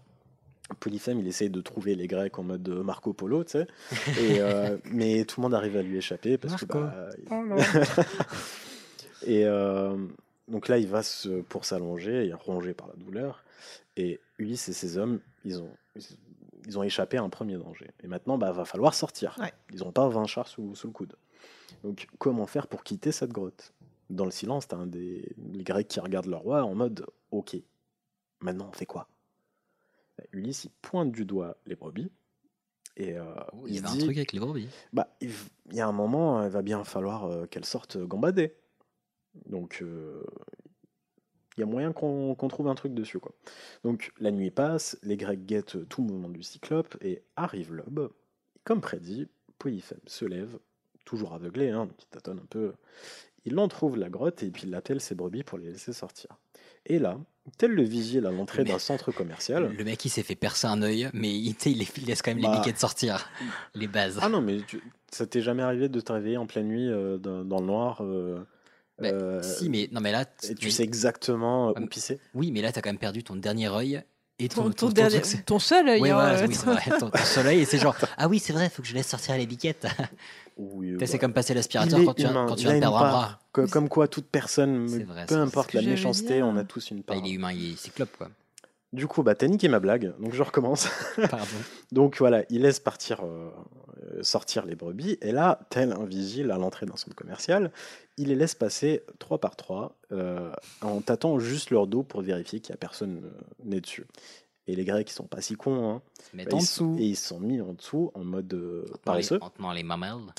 Polyphème, il essaye de trouver les Grecs en mode euh, Marco Polo, tu sais. Et, euh, mais tout le monde arrive à lui échapper parce que. Marco bah, il- et euh, donc là, il va se, pour s'allonger, il est rongé par la douleur. Et Ulysse et ses hommes, ils ont, ils ont échappé à un premier danger. Et maintenant, bah, va falloir sortir. Ouais. Ils n'ont pas 20 chars sous, sous le coude. Donc, comment faire pour quitter cette grotte? Dans le silence, t'as un des les Grecs qui regardent leur roi en mode Ok, maintenant on fait quoi? Ulysse, il pointe du doigt les brebis. Et euh, Oh, Il y avait un dit, truc avec les brebis. bah, il y a un moment, il va bien falloir euh, qu'elles sortent gambader. Donc, euh, il y a moyen qu'on trouve un truc dessus. Quoi. Donc, la nuit passe, les Grecs guettent tout le mouvement du cyclope et arrive l'aube. Comme prédit, Polyphème se lève, toujours aveuglé, hein, donc il tâtonne un peu. Il en trouve la grotte et puis il appelle ses brebis pour les laisser sortir. Et là, tel le vigile à l'entrée d'un centre commercial. Le mec, il s'est fait percer un œil, mais il, il, laisse quand même Bah. les biquettes sortir. Les bases. Ah non, mais tu- ça t'est jamais arrivé de te réveiller en pleine nuit euh, dans, dans le noir euh, Bah, euh, si, mais non, mais là. Et tu mais- sais exactement euh, Ah, où pisser? Oui, mais là, t'as quand même perdu ton dernier œil et ton, Ton, ton dernier- truc, seul œil. Hein, euh, oui, c'est vrai, ton, ton soleil, et c'est genre, ah oui, c'est vrai, faut que je laisse sortir les biquettes. Oui, c'est bah, comme passer il l'aspirateur quand tu, humain, quand tu il a viens de une perdre un part. bras. Que- comme quoi, toute personne, vrai, peu importe la méchanceté, on a tous une part. Bah, il est humain, il est cyclope, quoi. Du coup, bah, t'as niqué ma blague, donc je recommence. Pardon. donc voilà, il laisse partir, euh, sortir les brebis, et là, tel un vigile à l'entrée d'un centre commercial, il les laisse passer trois par trois, euh, en tâtant juste leur dos pour vérifier qu'il n'y a personne euh, né dessus. Et les Grecs, ils sont pas si cons, hein. Se mettre Bah, en ils sont- dessous. Et ils se sont mis en dessous en mode euh, En tenant les- paresseux. En tenant les mamelles.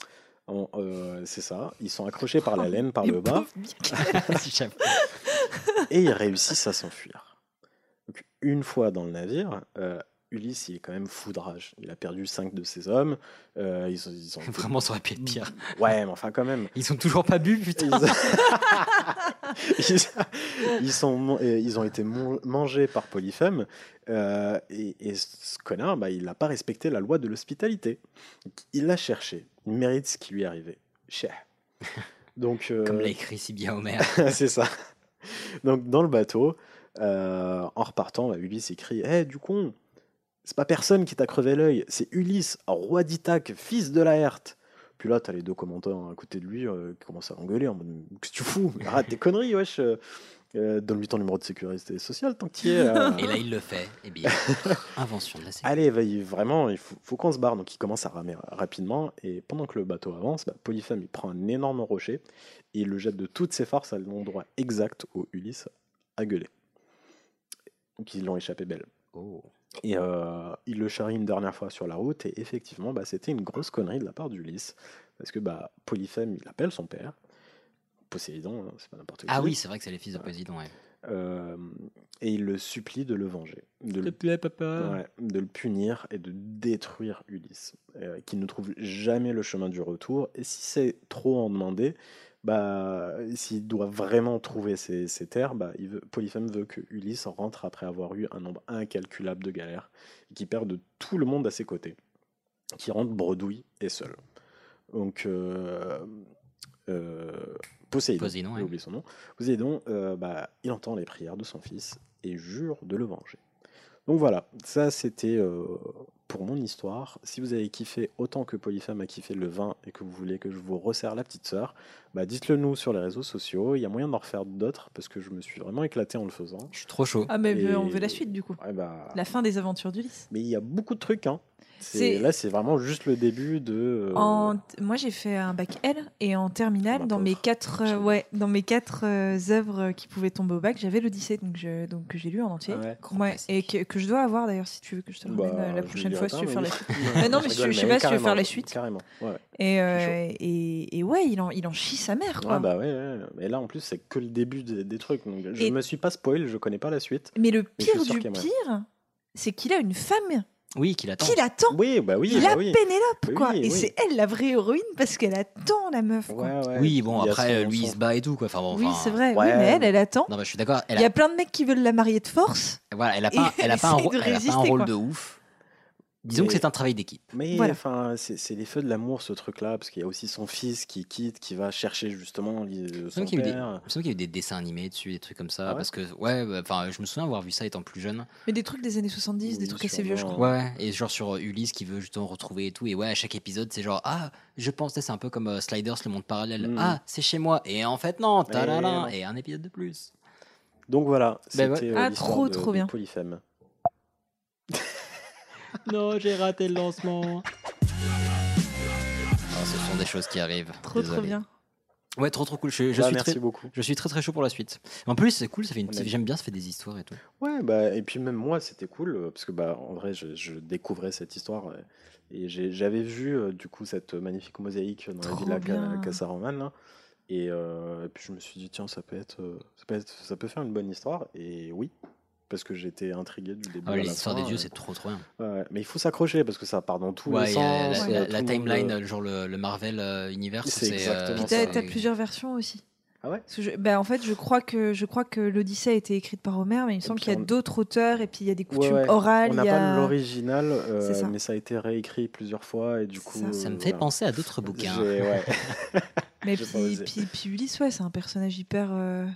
En- euh, c'est ça. Ils sont accrochés par la laine, par le bas, et ils réussissent à s'enfuir. Une fois dans le navire, euh, Ulysse, il est quand même foudrage. Il a perdu cinq de ses hommes. euh, ils, ont- ils ont été- Vraiment, ça aurait pu être pire. Ouais, mais enfin, quand même. Ils sont toujours pas bu, putain. Ils, ils sont, euh, ils ont été mangés par Polyphème. euh, et, et ce connard, bah, il n'a pas respecté la loi de l'hospitalité. Il l'a cherché. Il mérite ce qui lui est arrivé. Cher. Donc, euh, Comme l'a écrit si bien Homer. c'est ça. Donc, dans le bateau, en repartant, bah, Ulysse écrit Eh, du con, c'est pas personne qui t'a crevé l'œil, c'est Ulysse, roi d'Ithaque, fils de Laerte. Puis là, t'as les deux commentaires à côté de lui euh, qui commencent à l'engueuler en mode Qu'est-ce que tu fous? Arrête tes conneries, wesh euh, euh, Donne-lui ton numéro de sécurité sociale tant qu'il y est. euh. Et là, il le fait. Eh bien, invention de la série. Allez, vraiment, il faut, faut qu'on se barre. Donc il commence à ramer rapidement. Et pendant que le bateau avance, bah, Polyphème il prend un énorme rocher et il le jette de toutes ses forces à l'endroit exact où Ulysse a gueulé. Donc ils l'ont échappé belle. Oh. Et euh, il le charrie une dernière fois sur la route. Et effectivement, bah, c'était une grosse connerie de la part d'Ulysse. Parce que bah, Polyphème, il appelle son père. Poséidon, hein, c'est pas n'importe qui. Ah oui, c'est vrai que c'est les fils de Poséidon. Ouais. Euh, et il le supplie de le venger, de le, plaît, papa. ouais, de le punir et de détruire Ulysse, euh, qui ne trouve jamais le chemin du retour. Et si c'est trop en demander, bah, s'il doit vraiment trouver ses, ses terres, bah, il veut, Polyphème veut que Ulysse rentre après avoir eu un nombre incalculable de galères, et qu'il perde tout le monde à ses côtés, qui rentre bredouille et seul. Donc, euh, euh, Poséidon, Poséidon, ouais. oublié son nom. Poséidon, euh, bah, il entend les prières de son fils et jure de le venger. Donc voilà, ça c'était euh, pour mon histoire. Si vous avez kiffé autant que Polyphème a kiffé le vin et que vous voulez que je vous resserre la petite sœur, bah dites-le nous sur les réseaux sociaux. Il y a moyen d'en refaire d'autres parce que je me suis vraiment éclaté en le faisant. Je suis trop chaud. Ah, mais Et- on veut la suite du coup. Ouais, bah, La fin des aventures d'Ulysse. Mais il y a beaucoup de trucs. Hein. Là, c'est vraiment juste le début de. euh, En- Moi, j'ai fait un bac L et en terminale, Ma dans pauvre. mes quatre, euh, ouais, dans mes quatre euh, œuvres qui pouvaient tomber au bac, j'avais l'Odyssée, donc, je, donc que j'ai lu en entier. Ah ouais. Et que, que je dois avoir d'ailleurs si tu veux que je te le Bah, la prochaine le fois si tu veux faire la suite. Non, Mais non, je mais je, rigole, je sais pas si tu veux faire la suite. Carrément. Ouais. Et, euh, et, et ouais, il en, il en chie sa mère. Quoi. Ouais, bah ouais, ouais. Mais là, en plus, c'est que le début des, des trucs. Donc, je Et- me suis pas spoil, je connais pas la suite. Mais le pire du qu'il pire, c'est qu'il a une femme Oui, qu'il attend. qui l'attend. Oui, bah oui. il bah a oui. Pénélope, quoi. oui, et oui. c'est elle la vraie héroïne parce qu'elle attend la meuf. Quoi. Ouais, ouais. Oui, bon, après, son- lui, il se bat et tout, quoi. Enfin, bon, oui, enfin, c'est vrai. ouais. Oui, mais elle, elle attend. Non, bah, je suis d'accord. Il y a, plein de mecs qui veulent la marier de force. voilà, elle a pas, et elle a pas un, rôle- de elle a pas un résister, rôle quoi. de ouf. Disons que c'est un travail d'équipe. Mais Voilà. enfin, c'est c'est les feux de l'amour, ce truc-là, parce qu'il y a aussi son fils qui quitte, qui va chercher justement Il son semble qu'il y a eu des- père. il me semble qu'il y a eu des dessins animés dessus, des trucs comme ça. Ah ouais parce que, ouais, bah, enfin, je me souviens avoir vu ça étant plus jeune. Mais des trucs des années 70, des trucs assez vieux, je crois. Ouais, et genre sur euh, Ulysse qui veut justement retrouver et tout. Et ouais, à chaque épisode, c'est genre, ah, je pensais, c'est un peu comme euh, Sliders, le monde parallèle. Mhm. Ah, c'est chez moi. Et en fait, non, tadadam, non. et un épisode de plus. Donc voilà, Ben ouais. c'était euh, Ah, l'histoire trop, de- trop de bien. Polyphème. non, j'ai raté le lancement. Ah, ce sont des choses qui arrivent. Trop, trop bien. Ouais, trop trop cool. Je, je Bah, suis merci très, beaucoup. je suis très très chaud pour la suite. En plus, c'est cool. Ça fait une petite-. J'aime bien, ça fait des histoires et tout. Ouais, bah, et puis même moi, c'était cool, euh, parce que bah, en vrai, je, je découvrais cette histoire, euh, et j'avais vu euh, du coup cette magnifique mosaïque dans la Trop villa bien. Ca- Casaroman, là, et, euh, et puis je me suis dit, tiens, ça peut, être, ça, peut être, ça peut faire une bonne histoire, et oui, parce que j'étais intrigué du début Ah ouais, la les histoires fin, des dieux, euh, c'est trop trop bien. ouais, mais il faut s'accrocher, parce que ça part dans tous Ouais, les sens. la, euh, la le timeline, euh, genre le, le Marvel euh, Universe. C'est exactement Puis t'as t'as plusieurs versions aussi. Ah ouais? Je- bah, en fait, je crois que je crois que l'Odyssée a été écrite par Homer, mais il me semble qu'il y a on- d'autres auteurs et puis il y a des coutumes ouais. orales. On n'a pas a- l'original, euh, C'est ça. mais ça a été réécrit plusieurs fois, et du coup... ça. Ça me euh, fait voilà. penser à d'autres bouquins. J'ai- ouais. Mais puis, puis, puis Ulysse, ouais, c'est un personnage hyper. euh,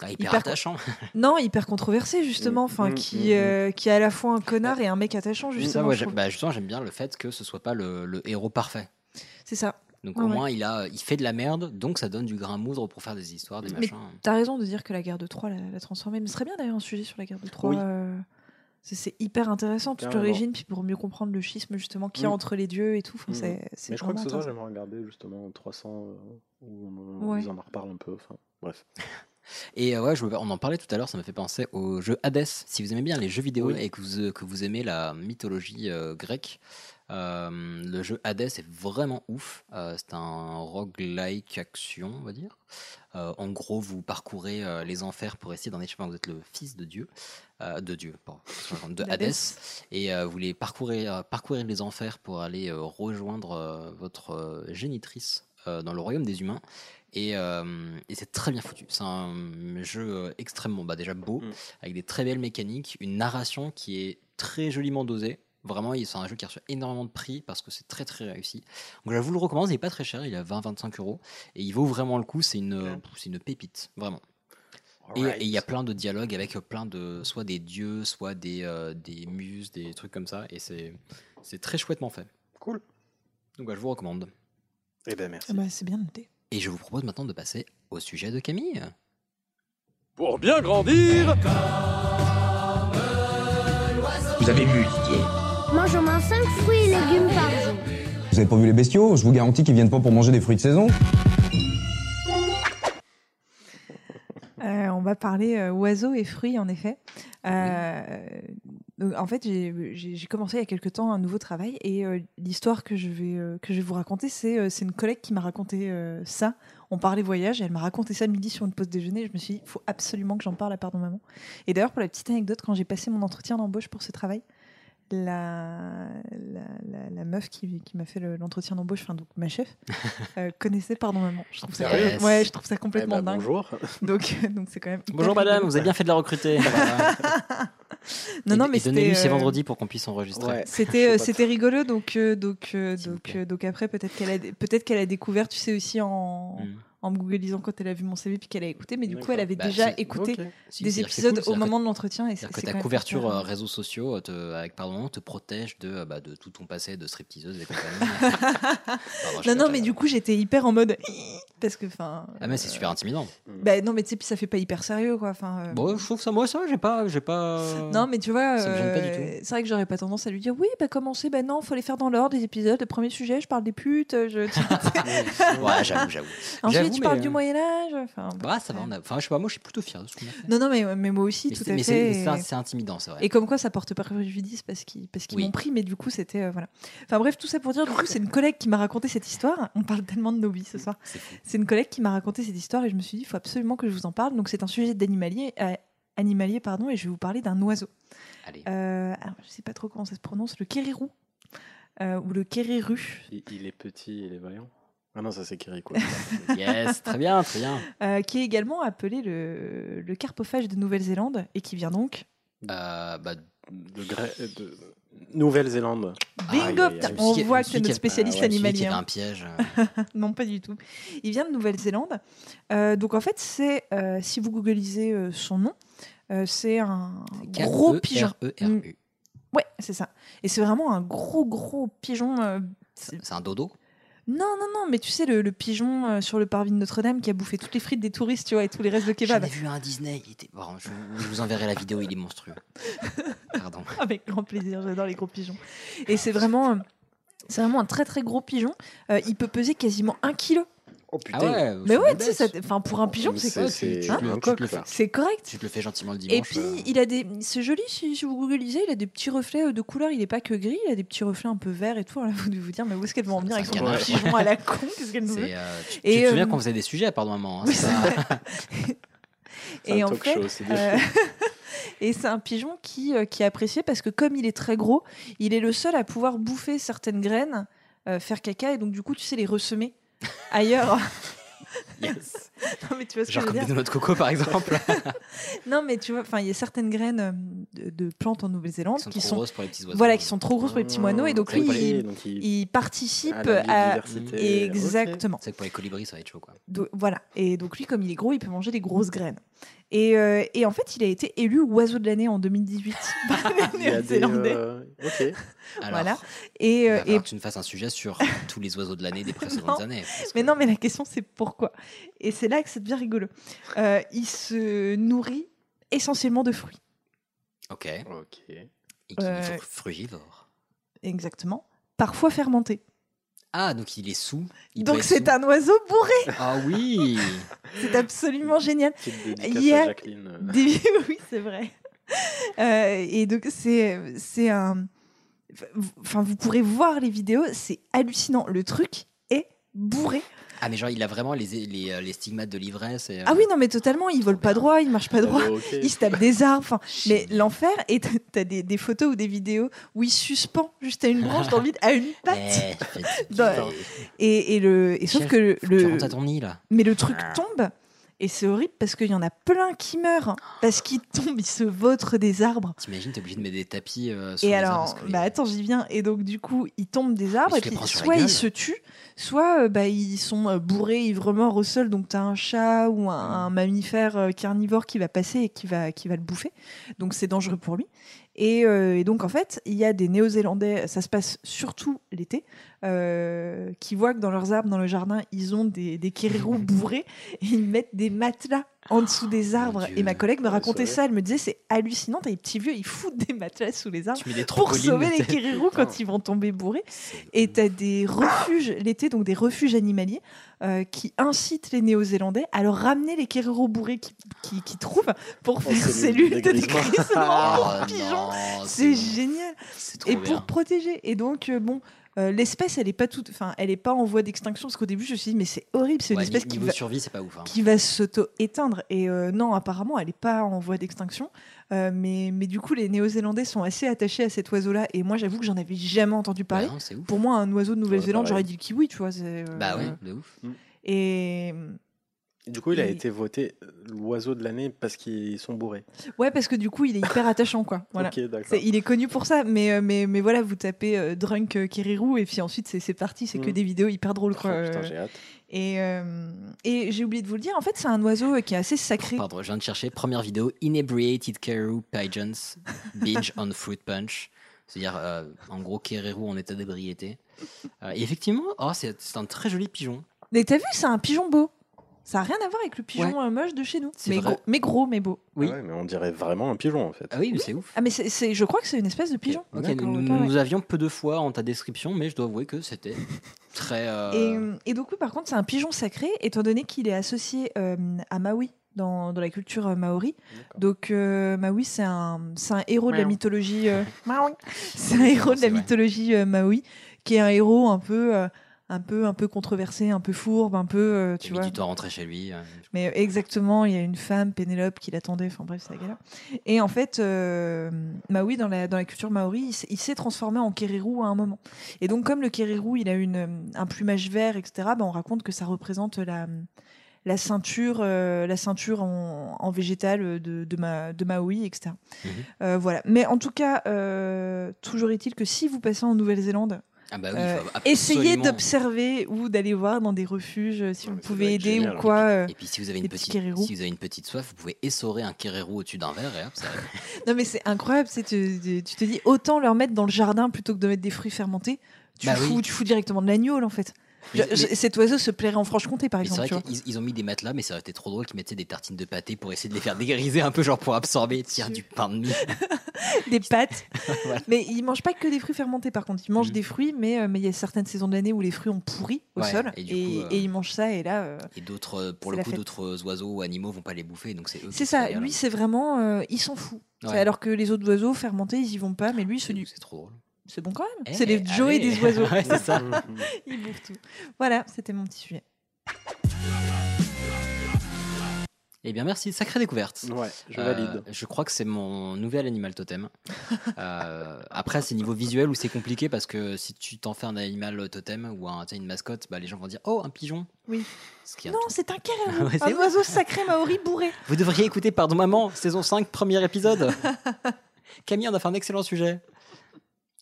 Ah, hyper hyper- attachant. Non, hyper controversé justement, enfin Mm, qui mm, mm. euh, qui est à la fois un connard et un mec attachant Ça, justement. ouais, je j'aime- trouve. bah, justement, j'aime bien le fait que ce soit pas le, le héros parfait. C'est ça. Donc Ouais, au ouais. moins, il, a, il fait de la merde, donc ça donne du grain à moudre pour faire des histoires, des Mais machins. T'as raison de dire que la guerre de Troie l'a, l'a transformé. Mais ce serait bien d'ailleurs un sujet sur la guerre de Troie. Oui. euh, c'est, c'est hyper intéressant toute l'origine, puis pour mieux comprendre le schisme justement qu'il y a Mm. entre les dieux et tout. Enfin, Mm. c'est, c'est Mais je crois que ce soir, j'aimerais regarder justement 300 euh, où on, Ouais. ils en reparlent un peu. Enfin, bref. Et euh, ouais, je me- on en parlait tout à l'heure, ça me fait penser au jeu Hades. Si vous aimez bien les jeux vidéo Oui. et que vous, que vous aimez la mythologie euh, grecque, euh, le jeu Hades est vraiment ouf. Euh, c'est un roguelike action, on va dire. Euh, en gros, vous parcourez euh, les enfers pour essayer d'en échapper. Vous êtes le fils de Dieu, euh, de Dieu, pardon, de. Hadès, et euh, vous voulez parcourir, euh, parcourir les enfers pour aller euh, rejoindre euh, votre euh, génitrice euh, dans le royaume des humains. Et, euh, et c'est très bien foutu. C'est un jeu euh, extrêmement, bah, déjà beau, Mm. avec des très belles mécaniques, une narration qui est très joliment dosée. Vraiment, c'est un jeu qui a reçu énormément de prix parce que c'est très très réussi. Donc je vous le recommande, il n'est pas très cher, il est à 20-25 euros. Et il vaut vraiment le coup, c'est une, pépite, vraiment. Et il y a plein de dialogues avec plein de, soit des dieux, soit des, euh, des muses, des trucs comme ça. Et c'est c'est très chouettement fait. Cool. Donc bah, je vous recommande. Eh ben merci. Ah bah, c'est bien noté. Et je vous propose maintenant de passer au sujet de Camille. Pour bien grandir Vous avez vu Didier Mange au moins 5 fruits et légumes par jour. Vous avez pas vu les bestiaux? Je vous garantis qu'ils viennent pas pour manger des fruits de saison. Euh, on va parler euh, oiseaux et fruits, en effet. Euh, en fait, j'ai- commencé il y a quelque temps un nouveau travail et l'histoire que, je vais, que je vais vous raconter, c'est une collègue qui m'a raconté ça. On parlait voyage et elle m'a raconté ça le midi sur une pause déjeuner. Je me suis dit, il faut absolument que j'en parle à Pardon Maman. Et d'ailleurs, pour la petite anecdote, quand j'ai passé mon entretien d'embauche pour ce travail, la, la, la- la meuf qui, qui m'a fait le- l'entretien d'embauche, enfin donc ma chef, euh, connaissait Pardon Maman. Je trouve ça, complètement- ouais, je trouve ça complètement Eh ben, dingue. bonjour. Donc, donc c'est quand même. Bonjour madame, vous avez bien fait de la recruter. Non, Et- non, mais donnez-lui c'était, ces euh, vendredis pour qu'on puisse enregistrer. Ouais. C'était euh, rigolo donc euh, donc euh, donc euh, donc après peut-être qu'elle a peut-être qu'elle a découvert tu sais aussi en Mm. En me googlisant quand elle a vu mon CV puis qu'elle a écouté mais du coup elle avait Bah, déjà écouté des épisodes cool, au que- moment de l'entretien et c'est que ta couverture hyper- euh, réseaux sociaux euh, te- avec pardon te protège de, euh, bah, de tout ton passé de stripteaseuse et compagnie. Pardon, non non mais du coup j'étais hyper en mode parce que enfin Ah mais c'est super intimidant. bah non mais tu sais puis ça fait pas hyper sérieux quoi enfin euh, Bon, je trouve ça moi ça, j'ai pas j'ai pas Non, mais tu vois, euh, c'est vrai que j'aurais pas tendance à lui dire oui, bah commencer, bah non, faut les faire dans l'ordre des épisodes. Le premier sujet, je parle des putes. Je... Ouais, j'avoue, j'avoue. Ensuite, J'avoue, je mais, parle euh, du Moyen Âge. Enfin, Bah ça va, on a- enfin je sais pas, moi je suis plutôt fier de ce qu'on a fait. non, non, mais, mais moi aussi, Mais tout à mais fait. c'est intimidant, c'est vrai. Et comme quoi, ça porte pas préjudice parce qu'ils parce qu'ils Oui. m'ont pris, mais du coup, c'était euh, voilà. Enfin bref, tout ça pour dire, du coup, c'est une collègue qui m'a raconté cette histoire. On parle tellement de nos vies ce soir. C'est une collègue qui m'a raconté cette histoire et je me suis dit, il faut absolument que je vous en parle. Donc c'est un sujet d'animalier, euh, animalier pardon, et je vais vous parler d'un oiseau. Allez. Euh, alors, je sais pas trop comment ça se prononce, le kérirou euh, ou le kériru, Il, il est petit, il est vaillant. Ah non, ça c'est Kirikou. Yes, très bien, très bien. euh, qui est également appelé le, le carpophage de Nouvelle-Zélande et qui vient donc Euh, bah de de, Nouvelle-Zélande. Bingo aïe. On voit que dit notre spécialiste ah ouais, animalier. hein. un piège. non, pas du tout. Il vient de Nouvelle-Zélande. Euh, donc en fait, c'est euh, si vous googlisez euh, son nom, euh, c'est un gros pigeon. K-E-R-E-R-U. Mm. Ouais, c'est ça. Et c'est vraiment un gros gros pigeon. euh, c'est- C'est un dodo? Non, non, non, mais tu sais, le, le pigeon euh, sur le parvis de Notre-Dame qui a bouffé toutes les frites des touristes, tu vois, et tous les restes de J'en kebab. ai vu un Disney. Il était... bon, je, je vous enverrai la vidéo, il est monstrueux. Pardon. Avec grand plaisir, j'adore les gros pigeons. Et c'est vraiment, euh, c'est vraiment un très très gros pigeon. Euh, il peut peser quasiment un kilo. Oh putain. Ah ouais, Mais ouais, tu sais, enfin pour un pigeon, c'est quoi tu- tu tu. C'est correct. Tu te le fais gentiment le dimanche. Et puis euh, il a des, c'est joli si, si vous googlisez, il a des petits reflets euh, de couleur. Il est pas que gris, il a des petits reflets un peu verts et tout. Alors là, vous devez vous dire, mais où est-ce qu'elle va en venir avec son C'est un petit canard. pigeon à la con Qu'est-ce qu'elle nous veut euh, tu, tu Et, te souviens euh, qu'on faisait des sujets pardon un moment. hein, Oui, c'est ça C'est Et un en fait, euh, et c'est un pigeon qui, euh, qui est apprécié parce que comme il est très gros, il est le seul à pouvoir bouffer certaines graines, faire caca et donc du coup, tu sais, les ressemer ailleurs. Yes. non mais tu vois ce Genre que je comme veux des dire noix de coco par exemple. Non mais tu vois, enfin il y a certaines graines euh, de, de plantes en Nouvelle-Zélande Qui sont qui trop sont grosses pour les petits oiseaux. voilà qui sont trop grosses pour les petits moineaux et donc C'est lui pour les- il, donc il- il participe à la à biodiversité, exactement. C'est que pour les colibris ça va être chaud quoi. Voilà. Et donc lui, comme il est gros, il peut manger des grosses graines. Et, euh, et en fait, il a été élu oiseau de l'année en 2018 par les Il y a des, Néo-Zélandais. euh, Ok. Alors, Voilà. Et, il euh, et- que tu nous fasses un sujet sur tous les oiseaux de l'année des précédentes Non. années. mais que- non, mais la question c'est pourquoi? Et c'est là que c'est bien rigolo. Euh, il se nourrit essentiellement de fruits. Ok. Ok. Et qui Euh, est frugivore. Exactement. Parfois fermentés. Ah donc il est sous. il Donc c'est un oiseau bourré. Ah oui. C'est absolument génial. Il y à a Jacqueline. euh. des- oui, c'est vrai. Euh, et donc c'est c'est un. Enfin, vous pourrez voir les vidéos, c'est hallucinant. Le truc est bourré. Ah mais genre il a vraiment les, les, euh, les stigmates de l'ivresse. et, euh, Ah oui, non, mais totalement. Il vole pas droit, il marche pas droit. Ah, ok. Il se tape des arbres. Enfin, mais l'enfer. Et t'as- des, des photos ou des vidéos où il suspend juste à une branche dans le vide, à une patte. Eh, Dans- et, et le et sauf Chef, que le rentres à ton nid là. mais le truc tombe et c'est horrible parce qu'il y en a plein qui meurent parce qu'ils tombent, ils se vautrent des arbres. T'imagines t'es obligé de mettre des tapis euh, sur Et les arbres alors, les- bah attends, j'y viens. Et donc, du coup, ils tombent des arbres et puis soit ils se tuent, soit euh, bah, ils sont euh, bourrés, ivres-morts au sol. Donc, tu as un chat ou un, un mammifère euh, carnivore qui va passer et qui va, qui va le bouffer. Donc, c'est dangereux pour lui. Et, et donc, en fait, il y a des Néo-Zélandais, ça se passe surtout l'été, euh, qui voient que dans leurs arbres, dans le jardin, ils ont des, des kérérous bourrés et ils mettent des matelas en dessous des arbres. Et ma collègue me racontait ça, elle me disait c'est hallucinant, t'as les petits vieux, ils foutent des matelas sous les arbres pour sauver les t'sais. kérérous quand ils vont tomber bourrés. Et t'as des refuges l'été, donc des refuges animaliers, euh, qui incitent les Néo-Zélandais à leur ramener les kérérous bourrés qu'ils qui, qu'ils trouvent pour faire cellule cellules de dégrisement pour Oh pigeons. C'est génial. Et pour protéger. Et donc, euh, bon. Euh, l'espèce, elle est pas toute, enfin, elle est pas en voie d'extinction parce qu'au début, je me suis dit, mais c'est horrible, c'est une Ouais, espèce qui va, survie c'est pas ouf. hein. qui va s'auto-éteindre. Et euh, non, apparemment, elle n'est pas en voie d'extinction. Euh, mais, mais du coup, les Néo-Zélandais sont assez attachés à cet oiseau-là. Et moi, j'avoue que j'en avais jamais entendu parler. Bah non, ouf. Pour moi, un oiseau de Nouvelle-Zélande, j'aurais dit le kiwi, tu vois. c'est, euh, Bah ouais, de ouf. Et Du coup, il a Et- été voté l'oiseau de l'année parce qu'ils sont bourrés. ouais, parce que du coup, il est hyper attachant, quoi. Voilà. Ok, d'accord. Il est connu pour ça, mais, euh, mais, mais voilà, vous tapez euh, Drunk euh, Kiriru et puis ensuite c'est c'est parti, c'est que Mm. des vidéos hyper drôles. Oh, Quoi. putain, Euh, j'ai hâte. et euh, et j'ai oublié de vous le dire, en fait, c'est un oiseau euh, qui est assez sacré. Pardon, je viens de chercher première vidéo Inebriated Caribou Pigeons Binge on Fruit Punch. C'est-à-dire, euh, en gros, Kererou en état d'ébriété. Euh, et effectivement, oh, c'est c'est un très joli pigeon. Mais t'as vu, c'est un pigeon beau. Ça n'a rien à voir avec le pigeon Ouais. euh, moche de chez nous. Mais gros, mais gros, mais beau. Oui. Ah ouais, mais on dirait vraiment un pigeon en fait. Ah oui, mais c'est ouf. Ah, mais je crois que c'est une espèce de pigeon. Nous, avions peu de fois en ta description, mais je dois avouer que c'était très. euh, Et, et donc, oui, par contre, c'est un pigeon sacré, étant donné qu'il est associé euh, à Maui. Dans, dans la culture euh, maori. Donc, euh, Maui, c'est un, c'est un héros de la mythologie. euh, Maui. C'est un héros de la mythologie euh, Maui, qui est un héros un peu, euh, un peu, un peu controversé, un peu fourbe, un peu. euh, tu il vois. du temps rentrer chez lui. euh. Mais exactement, il y a une femme, Pénélope, qui l'attendait. Enfin bref, c'est la galère. Et en fait, euh, Maui, dans la, dans la culture maori, il s'est- transformé en kérérou à un moment. Et donc, comme le kérérou, il a une, un plumage vert, etc., bah, on raconte que ça représente la, la ceinture, euh, la ceinture en, en végétal de, de ma de Maui, etc. Mhm. Euh, voilà. Mais en tout cas, euh, toujours est-il que si vous passez en Nouvelle-Zélande, Ah bah oui, euh, essayez d'observer ou d'aller voir dans des refuges euh, si vous pouvez aider génial. ou quoi. euh. Et puis si vous avez une petite, kérérous. si vous avez une petite soif, vous pouvez essorer un kérérou au-dessus d'un verre et hop, ça arrive. Non mais c'est incroyable, c'est tu, tu- tu te dis autant leur mettre dans le jardin plutôt que de mettre des fruits fermentés. Tu, Bah fous, oui. tu fous directement de l'agneau en fait. Je- je- cet oiseau se plairait en Franche-Comté par Mais c'est exemple. vrai qu'ils ils ont mis des matelas, mais ça aurait été trop drôle qu'ils mettaient des tartines de pâté pour essayer de les faire dégriser un peu, genre pour absorber du pain de mie. des pâtes. Voilà. Mais ils mangent pas que des fruits fermentés par contre. Ils mangent des fruits, mais euh, mais il y a certaines saisons de l'année où les fruits ont pourri au Ouais, sol et et, du coup, euh, et ils mangent ça et là. euh, Et d'autres, pour C'est le coup, d'autres oiseaux ou animaux vont pas les bouffer, donc c'est eux C'est ça. Lui c'est vraiment, euh, il s'en fout. C'est Ouais. Alors que les autres oiseaux fermentés, ils y vont pas, mais lui se dit. C'est trop drôle. C'est bon quand même. Eh, c'est les Joey allez. des oiseaux. Ouais, c'est ça. ils bouffent tout. Voilà, c'était mon petit sujet. Eh bien, merci, sacrée découverte. Ouais, je Euh, valide. je crois que c'est mon nouvel animal totem. Euh, après, c'est niveau visuel où c'est compliqué parce que si tu t'en fais un animal totem ou un, une mascotte, bah, les gens vont dire Oh, un pigeon Oui. Ce Non, c'est un kérérou, Ouais, c'est un oiseau sacré maori bourré. Vous devriez écouter Pardon Maman, saison 5, premier épisode. Camille, on a fait un excellent sujet.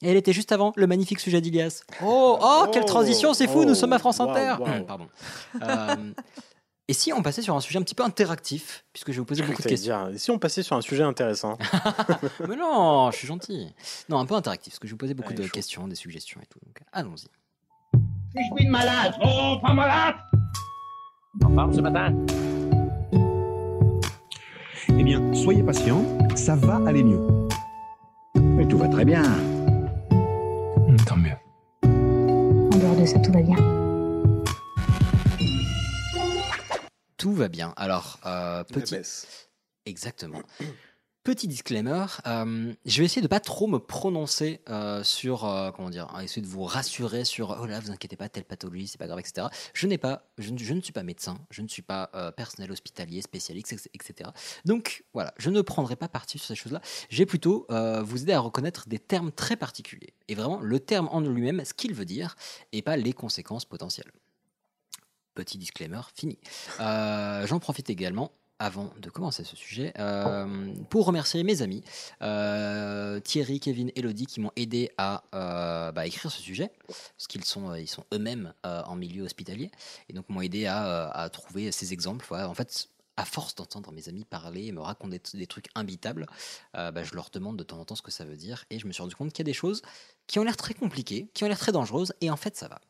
Et elle était juste avant le magnifique sujet d'Ilias. Oh, oh, quelle Oh, transition, c'est fou, nous oh, sommes à France Inter. Hum, Pardon. Euh, et si on passait sur un sujet un petit peu interactif, puisque je vais vous poser beaucoup de questions. dire, si on passait sur un sujet intéressant Mais non, je suis gentil. Non, un peu interactif, parce que je vais vous poser beaucoup de chaud. questions, des suggestions et tout. Donc, allons-y. Je suis malade. Oh, pas malade. En forme ce matin Eh bien, soyez patient, ça va aller mieux. Mais tout va très bien. Tant mieux. En dehors de ça, tout va bien. Tout va bien. Alors, euh, petit. baisse. Exactement. Petit disclaimer, euh, je vais essayer de pas trop me prononcer euh, sur, euh, comment dire, hein, essayer de vous rassurer sur, oh là, vous inquiétez pas, telle pathologie, c'est pas grave, etc. Je n'ai pas, je, ne- suis pas médecin, je ne suis pas personnel hospitalier, spécialiste, etc. Donc voilà, je ne prendrai pas parti sur ces choses-là. J'ai plutôt vous aider à reconnaître des termes très particuliers et vraiment le terme en lui-même, ce qu'il veut dire, et pas les conséquences potentielles. Petit disclaimer, fini. J'en profite également avant de commencer ce sujet, euh, pour remercier mes amis, euh, Thierry, Kevin, Elodie, qui m'ont aidé à euh, bah, écrire ce sujet, parce qu'ils sont, ils sont eux-mêmes en milieu hospitalier, et donc m'ont aidé à, à trouver ces exemples. Voilà. En fait, à force d'entendre mes amis parler et me raconter des, des trucs imbitables, euh, bah, je leur demande de temps en temps ce que ça veut dire, et je me suis rendu compte qu'il y a des choses qui ont l'air très compliquées, qui ont l'air très dangereuses, et en fait, ça va.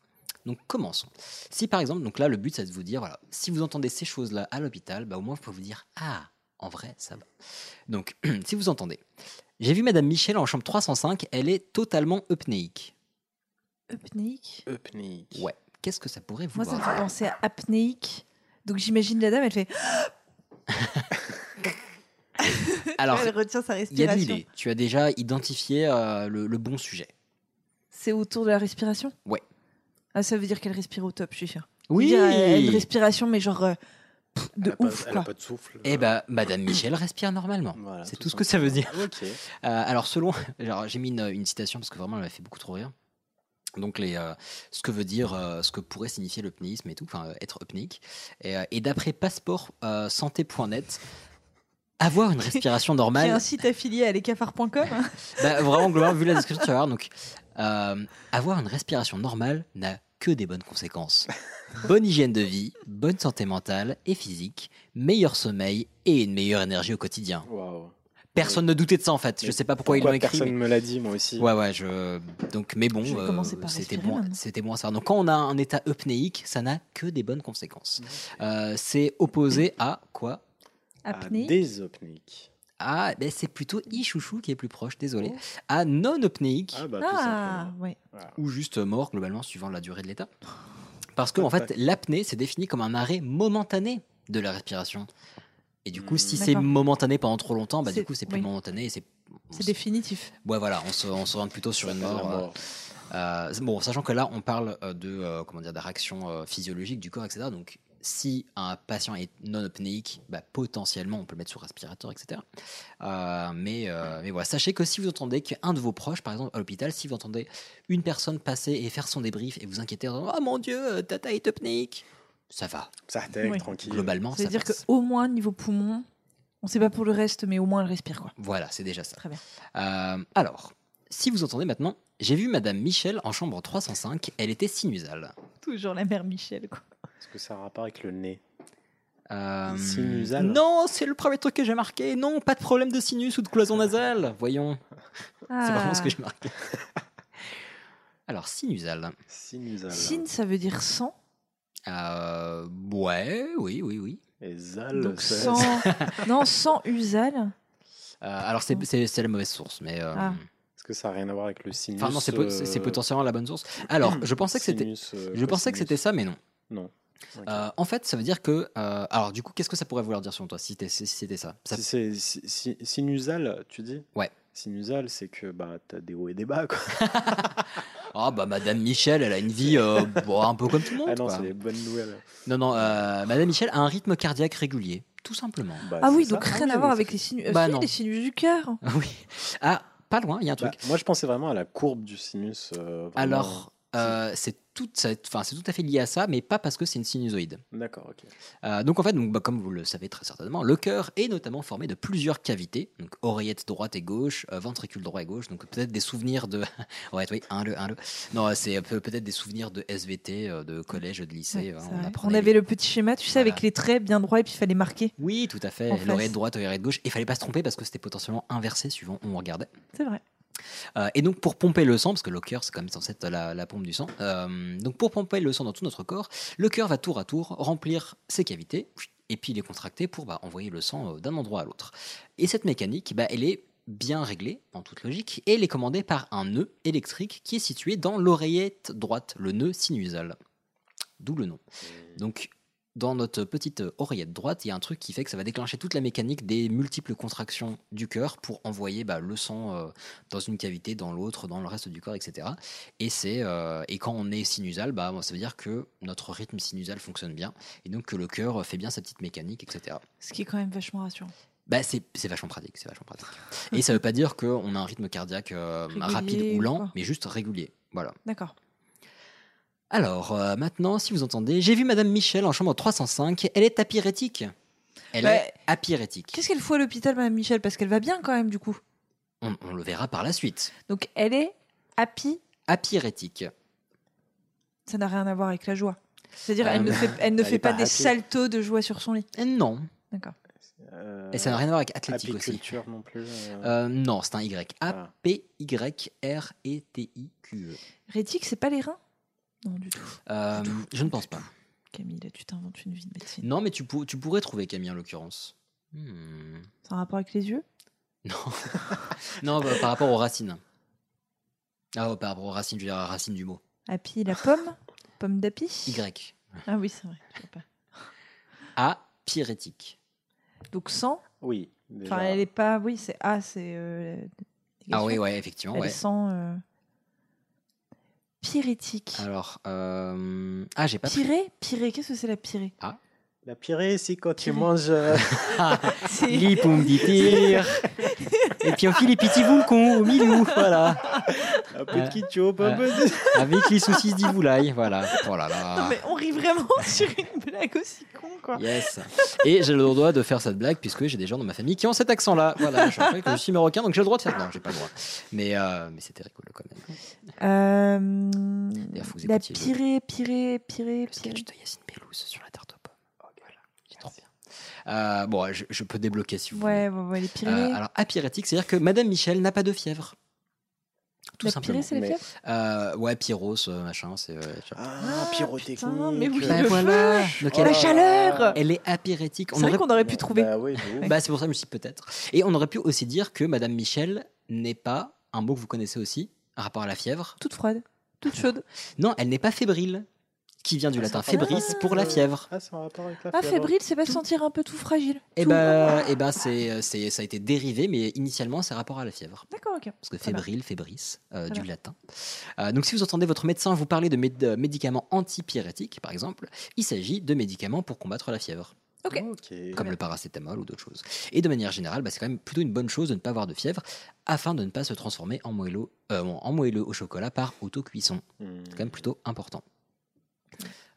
Donc commençons. Si par exemple, donc là le but c'est de vous dire, voilà, si vous entendez ces choses-là à l'hôpital, bah, au moins vous pouvez vous dire, ah, en vrai, ça va. Donc, si vous entendez, j'ai vu Madame Michel en chambre 305, elle est totalement eupnéique. Eupnéique. Eupnéique. Ouais. Qu'est-ce que ça pourrait vous Moi, ça me fait penser à apnéique. Donc j'imagine la dame, elle fait. Alors, elle retient sa il y a de respiration. l'idée. Tu as déjà identifié euh, le, le bon sujet. C'est autour de la respiration? Ouais. Ah, ça veut dire qu'elle respire au top, je suis sûr. Oui. Elle a une respiration, mais genre euh, pff, de Elle a pas- ouf, elle a pas de souffle. Eh ben, Madame Michel respire normalement. Voilà, c'est tout tout ce que ça veut dire. Ok. Euh, alors selon, alors j'ai mis une, une citation parce que vraiment elle m'a fait beaucoup trop rire. Donc les, euh, ce que veut dire, euh, ce que pourrait signifier l'eupnéisme et tout, enfin euh, être eupnéique. Et, euh, et d'après passeport euh, santé.net, avoir une respiration normale, un site affilié à lescafards.com. hein. bah, vraiment globalement vu la description tu vas voir. Donc euh, avoir une respiration normale n'a que des bonnes conséquences. Bonne hygiène de vie, bonne santé mentale et physique, meilleur sommeil et une meilleure énergie au quotidien. Personne ne doutait de ça en fait. Je Mais sais pas pourquoi, ils l'ont écrit. Personne mais- me l'a dit, moi aussi. Ouais, ouais, je. Donc, mais bon, Je euh, c'était maintenant. c'était bon à savoir. Donc, quand on a un état eupnéique, ça n'a que des bonnes conséquences. Euh, c'est opposé à quoi? Apnée. Désopnéique. Ah, ben c'est plutôt ichouchou qui est plus proche, désolé. À non eupnéique Ah bah Ah, ouais. ou juste mort globalement suivant la durée de l'état. Parce que en fait, l'apnée c'est défini comme un arrêt momentané de la respiration. Et du coup, si c'est D'accord. momentané pendant trop longtemps, bah du C'est- coup c'est plus oui. momentané et c'est C'est définitif. Ouais, voilà, on se, on se rend plutôt sur une mort. euh, mort. euh, bon, sachant que là, on parle euh, de euh, comment dire, des réactions euh, physiologiques du corps, etc. Donc, si un patient est non apnéique, bah, potentiellement, on peut le mettre sous respirateur, etc. Euh, mais, euh, mais voilà, sachez que si vous entendez qu'un de vos proches, par exemple à l'hôpital, si vous entendez une personne passer et faire son débrief et vous inquiétez en disant Oh mon Dieu, tata est apnéique, ça va. Ça Oui. tranquille. Globalement, ça C'est-à-dire passe. qu'au moins, niveau poumon, on sait pas pour le reste, mais au moins elle respire. Quoi. Voilà, c'est déjà ça. Très bien. Euh, alors, si vous entendez maintenant, j'ai vu Madame Michel en chambre 305. Elle était sinusale. Toujours la mère Michel. Quoi. Est-ce que ça a un rapport avec le nez? Euh, Sinusale Non, c'est le premier truc que j'ai marqué. Non, pas de problème de sinus ou de cloison nasale. Voyons. Ah. C'est vraiment ce que j'ai marqué. Alors, sinusale. Sinusale. Sin, ça veut dire sang? Euh, ouais, oui, oui, oui. Et zal, Donc sang. non, sang usal? Euh, alors, c'est la mauvaise source, mais. euh, Ah. Est-ce que ça n'a rien à voir avec le sinus Enfin, non, c'est euh, potentiellement la bonne source. Alors, je pensais que c'était. Je pensais que c'était ça, mais non. Non. Euh, en fait, ça veut dire que. euh, alors, du coup, qu'est-ce que ça pourrait vouloir dire selon toi si, c'était ça, ça Si c'est si- si- sinusal, tu dis? Ouais. Sinusal, c'est que bah, t'as des hauts et des bas. Quoi. Ah, bah, Madame Michel, elle a une vie euh, bon, un peu comme tout le monde. Ah non, quoi. c'est les bonnes nouvelles. Non, non, euh, Madame Michel a un rythme cardiaque régulier, tout simplement. Bah, Ah oui, ça. donc rien oui, à voir avec les sinus. Bah les sinus du cœur. Ah oui. Ah, pas loin, il y a un truc. Bah, moi, je pensais vraiment à la courbe du sinus. euh, vraiment. Alors, euh, c'est tout, c'est- enfin, c'est tout à fait lié à ça, mais pas parce que c'est une sinusoïde. D'accord, ok. Euh, donc en fait, donc, bah, comme vous le savez très certainement, le cœur est notamment formé de plusieurs cavités, donc oreillette droite et gauche, euh, ventricule droit et gauche, donc peut-être des souvenirs de... ouais, oui, un, le, un, le. Non, c'est peut- peut-être des souvenirs de SVT, euh, de collège, de lycée. Ouais, euh, c'est on vrai. apprenait on avait le petit schéma, tu sais, Voilà. avec les traits bien droits et puis il fallait marquer. Oui, tout à fait. L'oreillette droite, oreillette gauche. Et il fallait pas se tromper parce que c'était potentiellement inversé suivant où on regardait. C'est vrai. Euh, et donc pour pomper le sang, parce que le cœur c'est quand même censé être la, pompe du sang, euh, donc pour pomper le sang dans tout notre corps, le cœur va tour à tour remplir ses cavités et puis les contracter pour bah, envoyer le sang euh, d'un endroit à l'autre. Et cette mécanique, bah, elle est bien réglée en toute logique et elle est commandée par un nœud électrique qui est situé dans l'oreillette droite, le nœud sinusal. D'où le nom. Donc dans notre petite oreillette droite, il y a un truc qui fait que ça va déclencher toute la mécanique des multiples contractions du cœur pour envoyer bah, le sang euh, dans une cavité, dans l'autre, dans le reste du corps, etc. Et, c'est, euh, et quand on est sinusal, bah, ça veut dire que notre rythme sinusal fonctionne bien et donc que le cœur fait bien sa petite mécanique, etc. Ce qui est quand même vachement rassurant. Bah, c'est, c'est vachement pratique, c'est vachement pratique. Et ça veut pas dire qu'on a un rythme cardiaque euh, rapide ou lent, mais juste régulier. Voilà. D'accord. Alors, euh, maintenant, si vous entendez, j'ai vu Madame Michel en chambre 305. Elle est apyrétique. Elle Ouais. est apyrétique. Qu'est-ce qu'elle fout à l'hôpital, Madame Michel? Parce qu'elle va bien quand même, du coup. On, on le verra par la suite. Donc elle est happy, Apyrétique. ça n'a rien à voir avec la joie. C'est-à-dire, Euh, elle ne fait, elle ne elle fait est pas, pas des happy. saltos de joie sur son lit. Euh, non. D'accord. Euh, Et ça n'a rien à voir avec athlétique aussi. apiculture non plus. euh, Euh, non, c'est un Y. Ah. A-P-Y-R-E-T-I-Q-E. Rétique, c'est pas les reins? Non, du tout. Euh, Du tout, je ne pense pas. Camille, là, tu t'inventes une vie de médecine. Non, mais tu, pour- tu pourrais trouver Camille en l'occurrence. Hmm. C'est un rapport avec les yeux? Non. non, bah, par rapport aux racines. Ah, oh, par rapport aux racines, je veux dire à racines du mot. Happy, la pomme? Pomme d'api? Y. Ah oui, c'est vrai. pas. Apyrétique. Donc sans Oui. déjà. Enfin, elle est pas. Oui, c'est A, c'est. euh, Ah oui, ouais, effectivement. Elle ouais. est sans. euh, Pyrétique. Alors, euh... ah, j'ai pas pris. Pirée Pirée, qu'est-ce que c'est la pirée Ah. La pirée, c'est quand tu manges. euh, C'est- Li poum di tir. Et puis on file les petits vulcons au milieu, voilà. un peu de Euh, ketchup, un euh, peu de- Avec les saucisses d'Ivoulaï, voilà. Oh là Non, là. mais on rit vraiment sur une blague aussi con, quoi. Yes. Et j'ai le droit de faire cette blague puisque j'ai des gens dans ma famille qui ont cet accent-là. Voilà, je rappelle que je suis marocain, donc j'ai le droit de faire. Non, j'ai pas le droit. Mais, euh, mais c'était rigolo quand même. Euh, D'ailleurs, faut que vous la le- pirée, pirée, pirée, Le pirée. sketch de Yacine Bellouz sur la tarte aux pommes. Voilà, c'est trop bien. Euh, bon, je, je peux débloquer si vous Ouais, ouais, ouais, les voulez. Pyrénées. Euh, alors, apyrétique, c'est-à-dire que Madame Michel n'a pas de fièvre. Tout la simplement. pirée, c'est la Mais- fièvre? Euh, ouais, Pyros, euh, machin, c'est. euh, Ah, pyrotechnique. putain, mais oui, Bah le voilà. feu. Donc Oh, elle, la chaleur elle est apyrétique. C'est vrai qu'on aurait pu trouver. Bah oui, de ouf. Bah, c'est pour ça que je me suis dit peut-être. Et on aurait pu aussi dire que Madame Michel n'est pas un mot que vous connaissez aussi, par rapport à la fièvre. Toute froide, toute chaude. Non, elle n'est pas fébrile, qui vient du Ah, latin fébris pour la euh, fièvre. Ah, c'est en rapport avec la Ah, fébrile, c'est pas se sentir un peu tout fragile. Et Tout- bah, et bah c'est, c'est, ça a été dérivé, mais initialement c'est rapport à la fièvre. D'accord, ok. Parce que Très bien. fébrile, fébris, euh, du bien. latin. Euh, donc si vous entendez votre médecin vous parler de méd- de médicaments antipyrétiques, par exemple, il s'agit de médicaments pour combattre la fièvre. Ok. Comme le paracétamol ou d'autres choses. Et de manière générale, bah, c'est quand même plutôt une bonne chose de ne pas avoir de fièvre, afin de ne pas se transformer en moelleux, euh, en moelleux au chocolat par autocuisson. Hmm. C'est quand même plutôt important.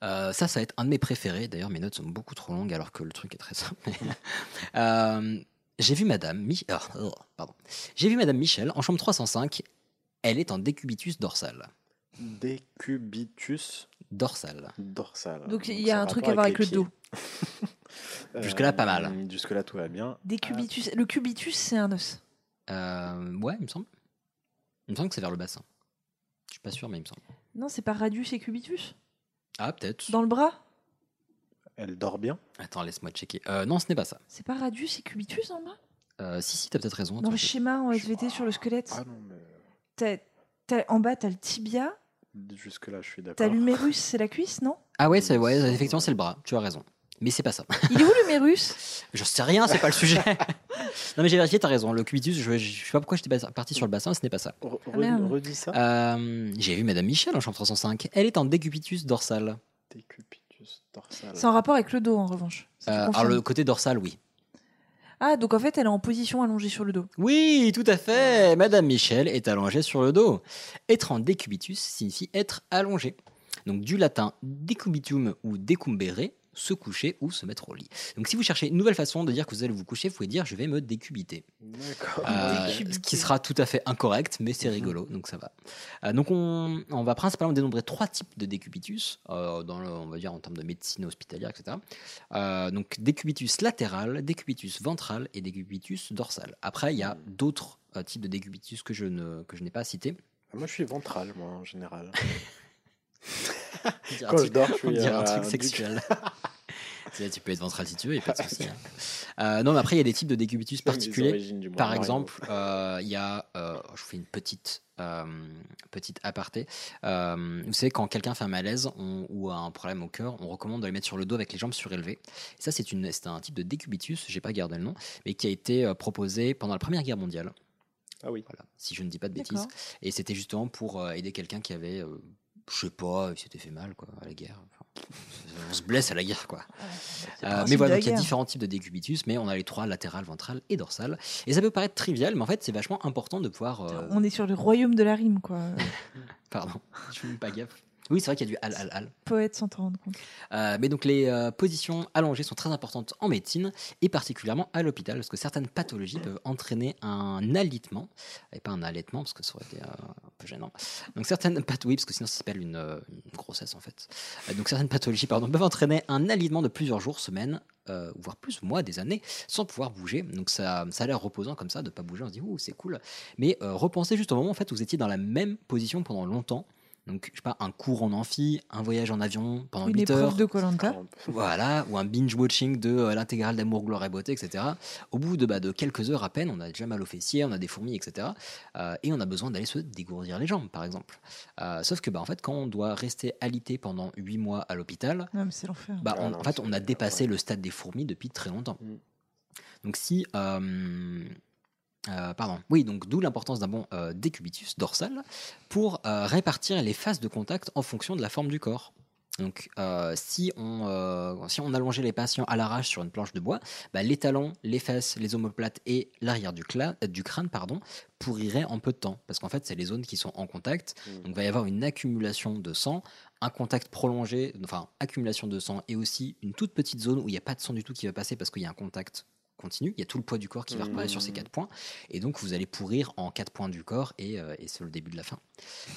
Euh, ça, ça va être un de mes préférés. D'ailleurs, mes notes sont beaucoup trop longues alors que le truc est très simple. Euh, J'ai vu Madame, Mi- ah, oh, pardon. J'ai vu Madame Michel en chambre 305. Elle est en décubitus dorsal. Décubitus Dorsal. dorsal. Donc, il y a un truc à voir avec le dos. Jusque-là, pas mal. Euh, Jusque-là, tout va bien. Des cubitus. Le cubitus, c'est un os. Euh, ouais, il me semble. Il me semble que c'est vers le bassin. Je suis pas sûr, mais il me semble. Non, c'est pas radius et cubitus Ah, peut-être. Dans le bras? Elle dort bien? Attends, laisse-moi checker. Euh, non, ce n'est pas ça. C'est pas radius et cubitus dans le bras Euh, si, si, t'as peut-être raison. Dans Attends, le je- schéma en SVT sur le squelette. Ah non, mais T'as- t'as- en bas, t'as le tibia. jusque-là, je suis T'as d'accord. l'humérus, c'est la cuisse, non? Ah ouais, c'est, ouais, effectivement, c'est le bras. Tu as raison. Mais c'est pas ça. Il est où l'humérus Je sais rien, c'est pas le sujet. non, mais j'ai vérifié, t'as raison. Le cubitus, je, je sais pas pourquoi j'étais parti sur le bassin, ce n'est pas ça. Re- Ah, redis- ça. Euh, j'ai vu Madame Michel en chambre 305. Elle est en décubitus dorsal. Décubitus dorsal. C'est en rapport avec le dos, en revanche. Euh, alors, le côté dorsal, oui. Ah, donc en fait, elle est en position allongée sur le dos. Oui, tout à fait. Madame Michel est allongée sur le dos. Être en décubitus signifie être allongé. Donc du latin decubitum ou decumbere, se coucher ou se mettre au lit. Donc si vous cherchez une nouvelle façon de dire que vous allez vous coucher, vous pouvez dire je vais me décubiter. D'accord. Euh, ce qui sera tout à fait incorrect, mais c'est rigolo, donc ça va. Euh, donc on, on va principalement dénombrer trois types de décubitus, euh, dans le, on va dire en termes de médecine hospitalière, etc. Euh, donc décubitus latéral, décubitus ventral et décubitus dorsal. Après, il y a d'autres euh, types de décubitus que je ne que je n'ai pas cités. Moi, je suis ventral, moi, en général. On Quand je dors, je on suis dirait un euh, truc du- sexuel. Tu peux être ventral si tu veux, il n'y a pas de souci. hein. Euh, non, mais après, il y a des types de décubitus particuliers. Par exemple, euh, il y a, euh, je vous fais une petite, euh, petite aparté. Euh, vous savez, quand quelqu'un fait un malaise on- ou a un problème au cœur, on recommande de le mettre sur le dos avec les jambes surélevées. Et ça, c'est un type de décubitus, j'ai pas gardé le nom, mais qui a été euh, proposé pendant la Première Guerre mondiale. Ah oui. Voilà, si je ne dis pas de bêtises. Et c'était justement pour euh, aider quelqu'un qui avait, euh, je sais pas, il s'était fait mal quoi, à la guerre. Enfin, on se blesse à la guerre quoi. Euh, mais voilà, donc il y a différents types de décubitus, mais on a les trois latéral, ventral et dorsal. Et ça peut paraître trivial, mais en fait c'est vachement important de pouvoir. euh, On est sur le royaume de la rime, quoi. Pardon, je fais pas gaffe. Oui, c'est vrai qu'il y a du al al al. Poète sans t'en rendre compte. Euh, mais donc les euh, positions allongées sont très importantes en médecine et particulièrement à l'hôpital parce que certaines pathologies peuvent entraîner un alitement et pas un allaitement parce que ça aurait été euh, un peu gênant. Donc certaines pathologies, oui, parce que sinon ça s'appelle une, une grossesse en fait. Donc certaines pathologies pardon, peuvent entraîner un alitement de plusieurs jours, semaines, euh, voire plus mois, des années, sans pouvoir bouger. Donc ça, ça a l'air reposant comme ça de pas bouger. On se dit ouh c'est cool. Mais euh, repensez juste au moment en fait où vous étiez dans la même position pendant longtemps. Donc, je sais pas, un cours en amphi, un voyage en avion pendant Une 8 heures. épreuve de Colanta. Voilà, ou un binge-watching de euh, l'intégrale d'amour, gloire et beauté, etc. Au bout de, bah, de quelques heures à peine, on a déjà mal aux fessiers, on a des fourmis, etc. Euh, et on a besoin d'aller se dégourdir les jambes, par exemple. Euh, sauf que, bah, en fait, quand on doit rester alité pendant 8 mois à l'hôpital, Non, mais c'est l'enfer. bah, Ah on- en fait, on a dépassé le stade des fourmis depuis très longtemps. Mm. Donc, si. Euh, pardon. Oui, donc d'où l'importance d'un bon euh, décubitus dorsal pour euh, répartir les phases de contact en fonction de la forme du corps. Donc, si, on, si on allongeait les patients à l'arrache sur une planche de bois, bah, les talons, les fesses, les omoplates et l'arrière du, du crâne pardon, pourriraient en peu de temps. Parce qu'en fait, c'est les zones qui sont en contact. Mm. Donc, il va y avoir une accumulation de sang, un contact prolongé, enfin, accumulation de sang et aussi une toute petite zone où il n'y a pas de sang du tout qui va passer parce qu'il y a un contact continu. Il y a tout le poids du corps qui va repasser sur ces Mm. quatre points. Et donc, vous allez pourrir en quatre points du corps et, euh, et c'est le début de la fin.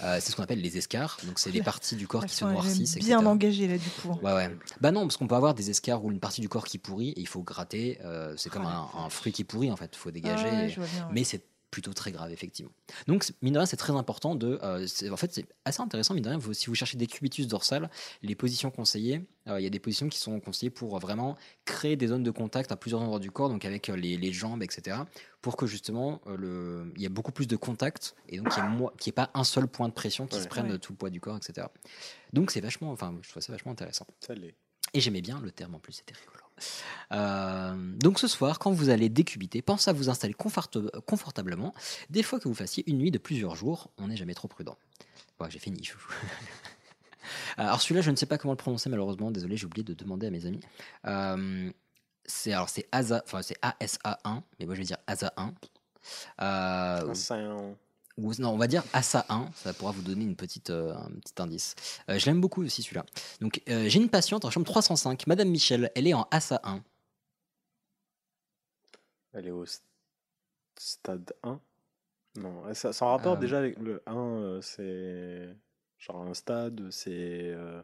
Euh, c'est ce qu'on appelle les escarres. Donc, c'est les parties du corps qui se noircissent. bien etc. engagées, là, du coup. Ouais, ouais. Bah non, parce qu'on peut avoir des escarres ou une partie du corps qui pourrit et il faut gratter. euh, c'est comme un, un fruit qui pourrit en fait. Il faut dégager. Ah ouais, et- bien. Mais c'est plutôt très grave, effectivement. Donc, mine de rien, c'est très important de. euh, c'est- en fait, c'est assez intéressant, mine de rien. vous- si vous cherchez des cubitus dorsales, les positions conseillées, euh, il y a des positions qui sont conseillées pour euh, vraiment créer des zones de contact à plusieurs endroits du corps, donc avec euh, les, les jambes, etc. Pour que justement, euh, le, il y a beaucoup plus de contact et donc qu'il n'y ait, pas un seul point de pression qui Ouais. se prenne Ouais. tout le poids du corps, etc. Donc, c'est vachement. Enfin, je trouve ça vachement intéressant. Ça. Et j'aimais bien le terme en plus, c'était rigolo. Euh, donc ce soir, quand vous allez décubiter, pensez à vous installer confort- confortablement. Des fois que vous fassiez une nuit de plusieurs jours, on n'est jamais trop prudent. Ouais, j'ai fini. alors celui-là, je ne sais pas comment le prononcer malheureusement. Désolé, j'ai oublié de demander à mes amis. Euh, c'est c'est ASA, enfin c'est ASA1, mais moi je vais dire ASA1. Euh, ou non, on va dire ASA 1, ça pourra vous donner une petite, euh, un petit indice. Euh, je l'aime beaucoup aussi celui-là. Donc euh, j'ai une patiente en chambre 305, Madame Michel, elle est en ASA 1. Elle est au st- stade 1 Non, ça, ça en rapport Euh. déjà avec le 1, euh, c'est genre un stade, c'est. euh,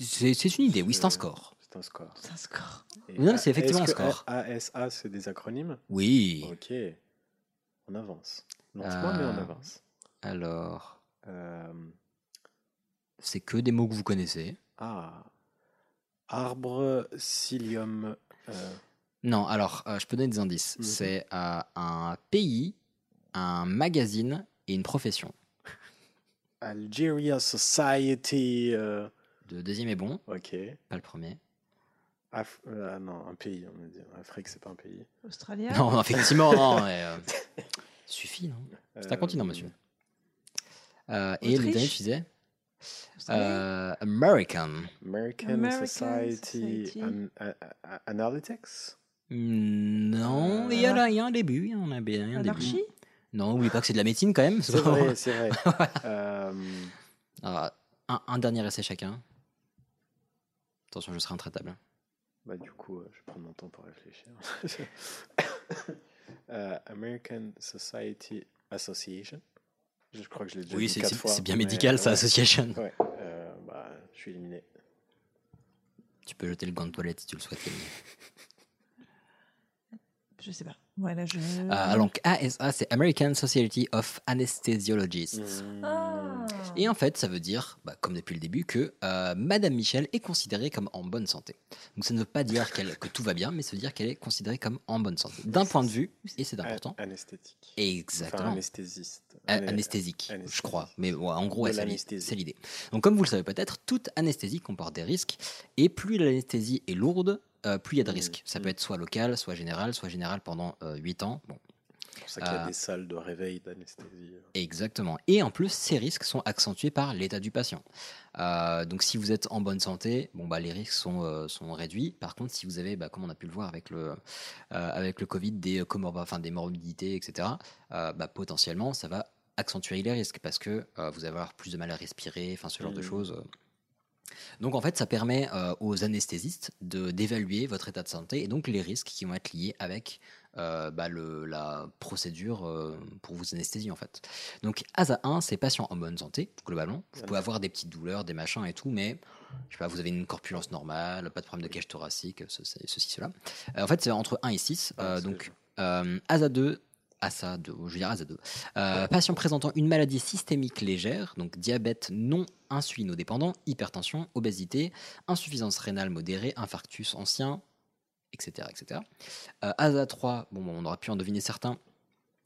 C'est une idée, oui, c'est un score. C'est un score. C'est un score. Et Non, c'est A- effectivement un score. ASA, c'est des acronymes? Oui. Ok. On avance. Lentement, mais on Euh, avance. Alors, Euh, c'est que des mots que vous connaissez. ah. Arbre, psyllium. euh, Non, alors, euh, je peux donner des indices. Mhm. C'est euh, un pays, un magazine et une profession. Algeria Society. euh, Le deuxième est bon, Ok. pas le premier. Af- euh, ah non, un pays, on va dire. Afrique, c'est pas un pays. Australia? Non, effectivement, non. mais, euh, suffit, non? C'est un Euh, continent, monsieur. Euh, et le dernier, tu disais euh, American. American, American Society, Society. An- a- a- Analytics? Non, il y, y a un début. Il y en a bien un début. Anarchie? Non, n'oublie pas que c'est de la médecine quand même? C'est vrai, c'est vrai. Euh, Alors, un, un dernier essai chacun. Attention, je serai intraitable. bah, du coup, euh, je vais prendre mon temps pour réfléchir. Euh, American Society Association. Je crois que je l'ai déjà Oui, dit quatre c'est fois. c'est bien médical, ça, ouais. association. Ouais, euh, bah, je suis éliminé. Tu peux jeter le gant de toilette si tu le souhaites. Je sais pas. Voilà, je. Euh, alors, ASA, c'est American Society of Anesthesiologists. Ah. Et en fait, ça veut dire, bah, comme depuis le début, que euh, Madame Michel est considérée comme en bonne santé. Donc ça ne veut pas dire que tout va bien, mais ça veut dire qu'elle est considérée comme en bonne santé. D'un point de vue, et c'est important, A- Anesthétique. exactement. Enfin, anesthésiste. Ané- anesthésique, je crois. Mais ouais, en gros, ouais, c'est l'idée. Donc, comme vous le savez peut-être, toute anesthésie comporte des risques. Et plus l'anesthésie est lourde, euh, plus il y a de Mm, risques. Ça mm. peut être soit local, soit général, soit général pendant 8 ans. Bon, C'est pour ça qu'il y a Euh, des salles de réveil d'anesthésie. Exactement. Et en plus, ces risques sont accentués par l'état du patient. Euh, donc, si vous êtes en bonne santé, bon, bah, les risques sont, euh, sont réduits. Par contre, si vous avez, bah, comme on a pu le voir avec le, euh, avec le Covid, des, comor- enfin, des morbidités, etc., euh, bah, potentiellement, ça va accentuer les risques parce que euh, vous allez avoir plus de mal à respirer, enfin, ce genre de Mhm. choses. Donc, en fait, ça permet euh, aux anesthésistes de- d'évaluer votre état de santé et donc les risques qui vont être liés avec euh, bah, le, la procédure euh, pour vous anesthésier en fait. Donc ASA 1, c'est patient en bonne santé, globalement. Vous pouvez avoir des petites douleurs, des machins et tout, mais je sais pas, vous avez une corpulence normale, pas de problème de cage thoracique, ce- ce- ceci, cela. En fait, c'est entre 1 et 6. euh, Ah, c'est donc ASA 2, ASA 2, je veux dire ASA 2. Euh, patient présentant une maladie systémique légère, donc diabète non insulinodépendant, hypertension, obésité, insuffisance rénale modérée, infarctus ancien, etc. etc. Euh, ASA 3, bon, on aura pu en deviner certains,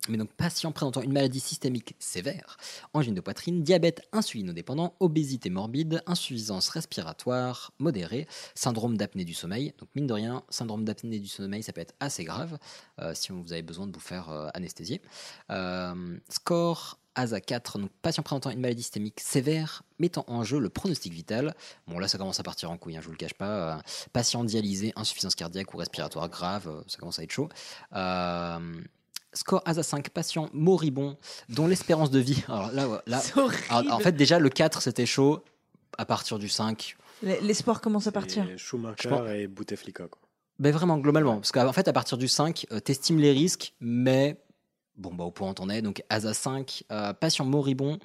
mais donc patient présentant une maladie systémique sévère, angine de poitrine, diabète insulinodépendant, obésité morbide, insuffisance respiratoire modérée, syndrome d'apnée du sommeil. Donc mine de rien, syndrome d'apnée du sommeil, ça peut être assez grave euh, si vous avez besoin de vous faire euh, anesthésier. Euh, score ASA 4, donc patient présentant une maladie systémique sévère, mettant en jeu le pronostic vital. Bon là ça commence à partir en couille, hein, je vous le cache pas. Patient dialysé, insuffisance cardiaque ou respiratoire grave, ça commence à être chaud. Euh, Score ASA 5, patient moribond, dont l'espérance de vie. Alors là, là C'est horrible. alors, en fait, déjà, le 4, c'était chaud. À partir du 5, Les- L'espoir commence à partir. Schumacher pense- et Bouteflika. Quoi. ben vraiment, globalement. Parce qu'en fait, à partir du 5, euh, t'estimes les risques, mais bon, bah, au point où t'en es. Donc, ASA 5, euh, patient moribond,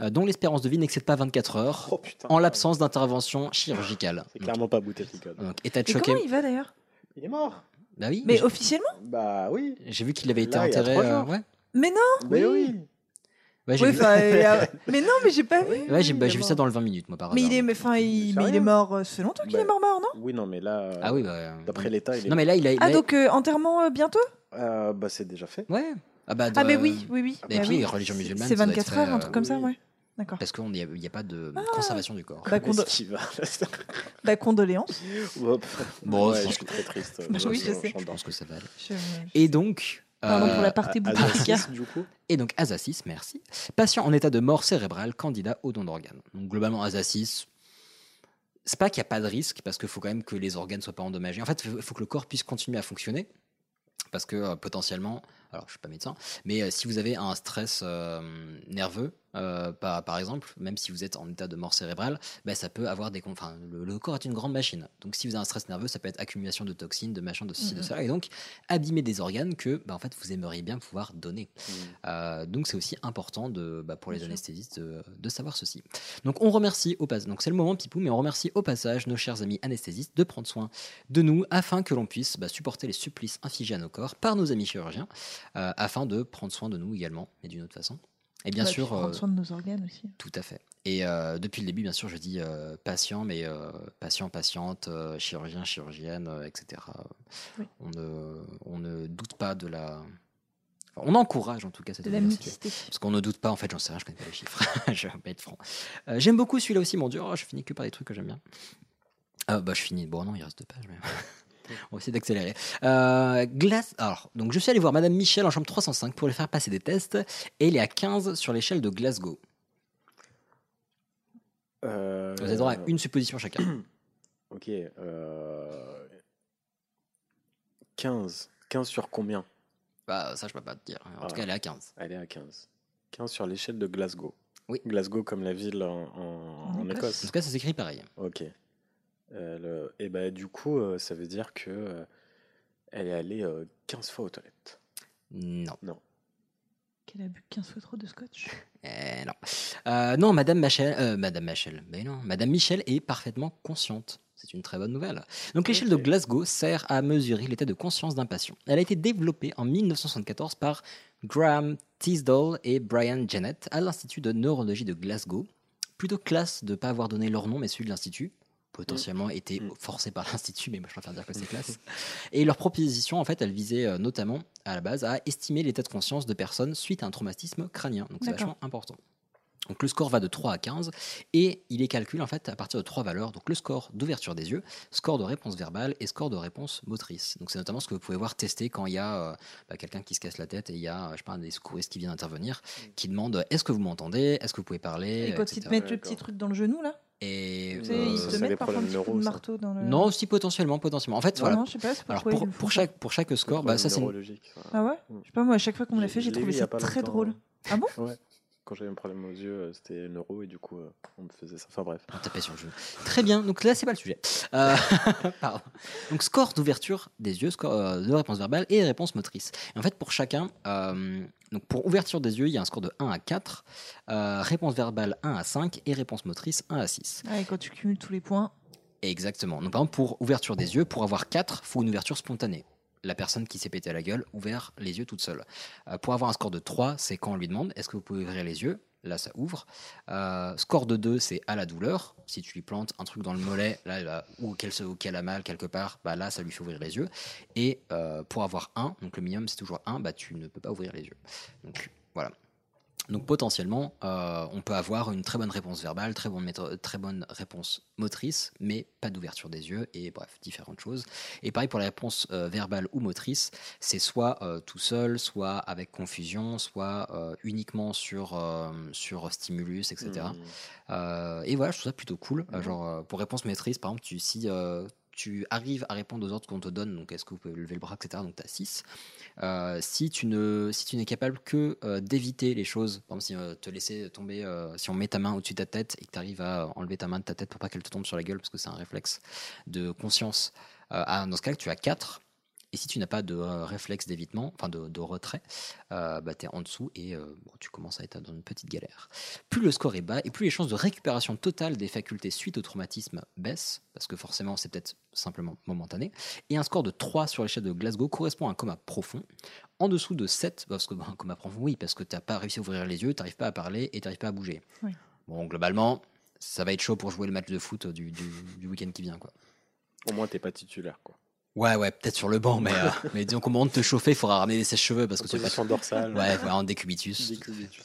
euh, dont l'espérance de vie n'excède pas 24 heures, Oh putain. en l'absence d'intervention chirurgicale. C'est clairement pas Bouteflika. donc. état de Mais choqué. comment il va d'ailleurs? Il est mort. Bah oui, Mais officiellement Bah oui. j'ai vu qu'il avait été Là, il y a enterré. euh, ouais. Mais non Mais oui. Ouais, Oui, vu, Mais non, mais j'ai pas vu. ouais, j'ai bah, vu mort. ça dans le 20 minutes, moi, par Mais il est, mais, euh, il, C'est mais il est mort. euh, Ça fait longtemps qu'il Bah, est mort, mort, non Oui, non, mais là, Ah oui, bah, d'après l'État, il est Non, mais là, il a. Ah, donc euh, enterrement euh, bientôt Euh, bah, c'est déjà fait. Ouais. Ah, bah, Ah, mais oui, oui, oui. Et Bah puis, oui. religion musulmane. C'est ça doit être 24 fait, heures, un euh, truc comme ça, oui. ouais. D'accord. Parce qu'il n'y a, il y a pas de conservation du corps. Bah, condo- va Bah, condoléances. Bon, ouais, je suis très triste. Bah, oui, je sais. Je pense que ça va aller. Je- Et donc. Pardon pour euh, la partie À- Bouteflika. Asasis, du coup? Et donc, Asasis, merci. Patient en état de mort cérébrale, candidat au don d'organes. Donc, globalement, Asasis, c'est pas qu'il n'y a pas de risque, parce qu'il faut quand même que les organes soient pas endommagés. En fait, il faut que le corps puisse continuer à fonctionner. parce que euh, potentiellement, alors je suis pas médecin, mais euh, si vous avez un stress euh, nerveux, euh, par, par exemple, même si vous êtes en état de mort cérébrale, bah, ça peut avoir des. Enfin, le, le corps est une grande machine. Donc, si vous avez un stress nerveux, ça peut être accumulation de toxines, de machin, de ceci, de cela, et donc abîmer des organes que, bah, en fait, vous aimeriez bien pouvoir donner. Mm. Euh, donc, c'est aussi important de, bah, pour les Bien anesthésistes de, de savoir ceci. Donc, on remercie au passage. Donc, c'est le moment, Pipou, mais on remercie au passage nos chers amis anesthésistes de prendre soin de nous afin que l'on puisse bah, supporter les supplices infligés à nos corps par nos amis chirurgiens, euh, afin de prendre soin de nous également, mais d'une autre façon. Et bien Bah, sûr, prendre euh, soin de nos organes aussi. tout à fait. Et euh, depuis le début, bien sûr, je dis euh, patient, mais euh, patient, patiente, chirurgien, chirurgienne, etc. Oui. On, ne, on ne doute pas de la. enfin, on encourage en tout cas cette De mixité. Parce qu'on ne doute pas, en fait, j'en sais rien, je connais pas les chiffres. je vais être franc. J'aime beaucoup celui-là aussi, mon dieu. Oh, je finis que par des trucs que j'aime bien. Bah, je finis. Bon, non, il reste deux pages, mais. On va essayer d'accélérer. Euh, glace. Alors, donc, je suis allé voir Madame Michel en chambre 305 pour lui faire passer des tests et il est à 15 sur l'échelle de Glasgow. Euh, Vous avez droit à une supposition chacun. Ok. euh, 15. 15 sur combien? Bah, ça, je peux pas te dire. En Ah. tout cas, elle est à 15. Elle est à 15. 15 sur l'échelle de Glasgow. Oui. Glasgow comme la ville en, en- en En Écosse. tout cas, ça s'écrit pareil. Ok. Euh, le- Et bah, du coup, euh, ça veut dire que euh, elle est allée euh, 15 fois aux toilettes. Non. Non. Qu'elle a bu 15 fois trop de scotch. Eh, non. Euh, non, Madame Michel, euh, Madame Michel, mais non, Madame Michel est parfaitement consciente. C'est une très bonne nouvelle. Donc l'échelle de Glasgow sert à mesurer l'état de conscience d'un patient. Elle a été développée en 1974 par Graham Teasdale et Brian Jennett à l'Institut de neurologie de Glasgow. Plutôt classe de ne pas avoir donné leur nom, mais celui de l'Institut. Potentiellement été forcé par l'Institut, mais moi je préfère dire que c'est classe. Et leur proposition, en fait, elle visait euh, notamment à la base à estimer l'état de conscience de personnes suite à un traumatisme crânien. Donc c'est vachement important. Donc le score va de 3 à 15 et il est calculé en fait à partir de trois valeurs. Donc le score d'ouverture des yeux, score de réponse verbale et score de réponse motrice. Donc c'est notamment ce que vous pouvez voir tester quand il y a euh, bah, quelqu'un qui se casse la tête et il y a je sais pas, un des secouristes qui vient intervenir, qui demande est-ce que vous m'entendez, est-ce que vous pouvez parler, Et quand ils te mettent le petit truc dans le genou, là? Et Tu sais, euh, ils te mettent parfois un petit coup de marteau dans le. non, si potentiellement, potentiellement. En fait, Non, voilà. non, je sais pas, c'est pas Alors ils pour, pour chaque pour chaque score, bah, ça c'est. Ah ouais Je sais pas, moi, à chaque fois qu'on me l'a fait, j'ai trouvé ça très drôle. Ah bon Ouais. Quand j'avais un problème aux yeux, euh, c'était neuro et du coup, euh, on me faisait ça. Enfin bref. On tapait sur le genou. Très bien, donc là c'est pas le sujet. Euh, pardon. Donc score d'ouverture des yeux, score euh, de réponse verbale et réponse motrice. Et en fait pour chacun, euh, donc pour ouverture des yeux, il y a un score de 1 à 4, euh, réponse verbale 1 à 5 et réponse motrice 1 à 6. Ouais, quand tu cumules tous les points. Exactement. Donc par exemple pour ouverture des yeux, pour avoir 4, faut une ouverture spontanée. La personne qui s'est pété la gueule ouvert les yeux toute seule. Euh, pour avoir un score de 3, c'est quand on lui demande est-ce que vous pouvez ouvrir les yeux? Là, ça ouvre. Euh, score de 2, c'est à la douleur. Si tu lui plantes un truc dans le mollet, là, là, ou qu'elle se- ou qu'elle a mal quelque part, bah là, ça lui fait ouvrir les yeux. Et euh, pour avoir 1, donc le minimum c'est toujours 1, bah tu ne peux pas ouvrir les yeux. Donc voilà. Donc potentiellement, euh, on peut avoir une très bonne réponse verbale, très bonne, très bonne réponse motrice, mais pas d'ouverture des yeux, et bref, différentes choses. Et pareil pour la réponse euh, verbale ou motrice, c'est soit euh, tout seul, soit avec confusion, soit euh, uniquement sur, sur stimulus, etc. Euh, et voilà, je trouve ça plutôt cool. Euh, genre, pour réponse maîtrise, par exemple, tu, si tu arrives à répondre aux ordres qu'on te donne, donc est-ce que vous pouvez lever le bras, etc., donc tu as 6. Euh, si tu ne si n'es capable que euh, d'éviter les choses, par exemple si euh, te laisser tomber, euh, si on met ta main au-dessus de ta tête et que tu arrives à enlever ta main de ta tête pour pas qu'elle te tombe sur la gueule parce que c'est un réflexe de conscience, euh, ah, dans ce cas tu as 4. Et si tu n'as pas de euh, réflexe d'évitement, enfin de, de retrait, euh, bah, tu es en dessous et euh, bon, tu commences à être dans une petite galère. Plus le score est bas et plus les chances de récupération totale des facultés suite au traumatisme baissent, parce que forcément c'est peut-être simplement momentané. Et un score de 3 sur l'échelle de Glasgow correspond à un coma profond. En dessous de 7, parce que bah, un coma profond, oui, parce que tu n'as pas réussi à ouvrir les yeux, tu n'arrives pas à parler et tu n'arrives pas à bouger. Oui. Bon, globalement, ça va être chaud pour jouer le match de foot du, du, du week-end qui vient. Quoi. Au moins, t'es pas titulaire, quoi. Ouais, ouais, peut-être sur le banc, mais, euh, mais disons qu'au moment de te chauffer, il faudra ramener des sèches-cheveux parce que tu Position dorsale. Ouais, voilà, en décubitus. Décubitus.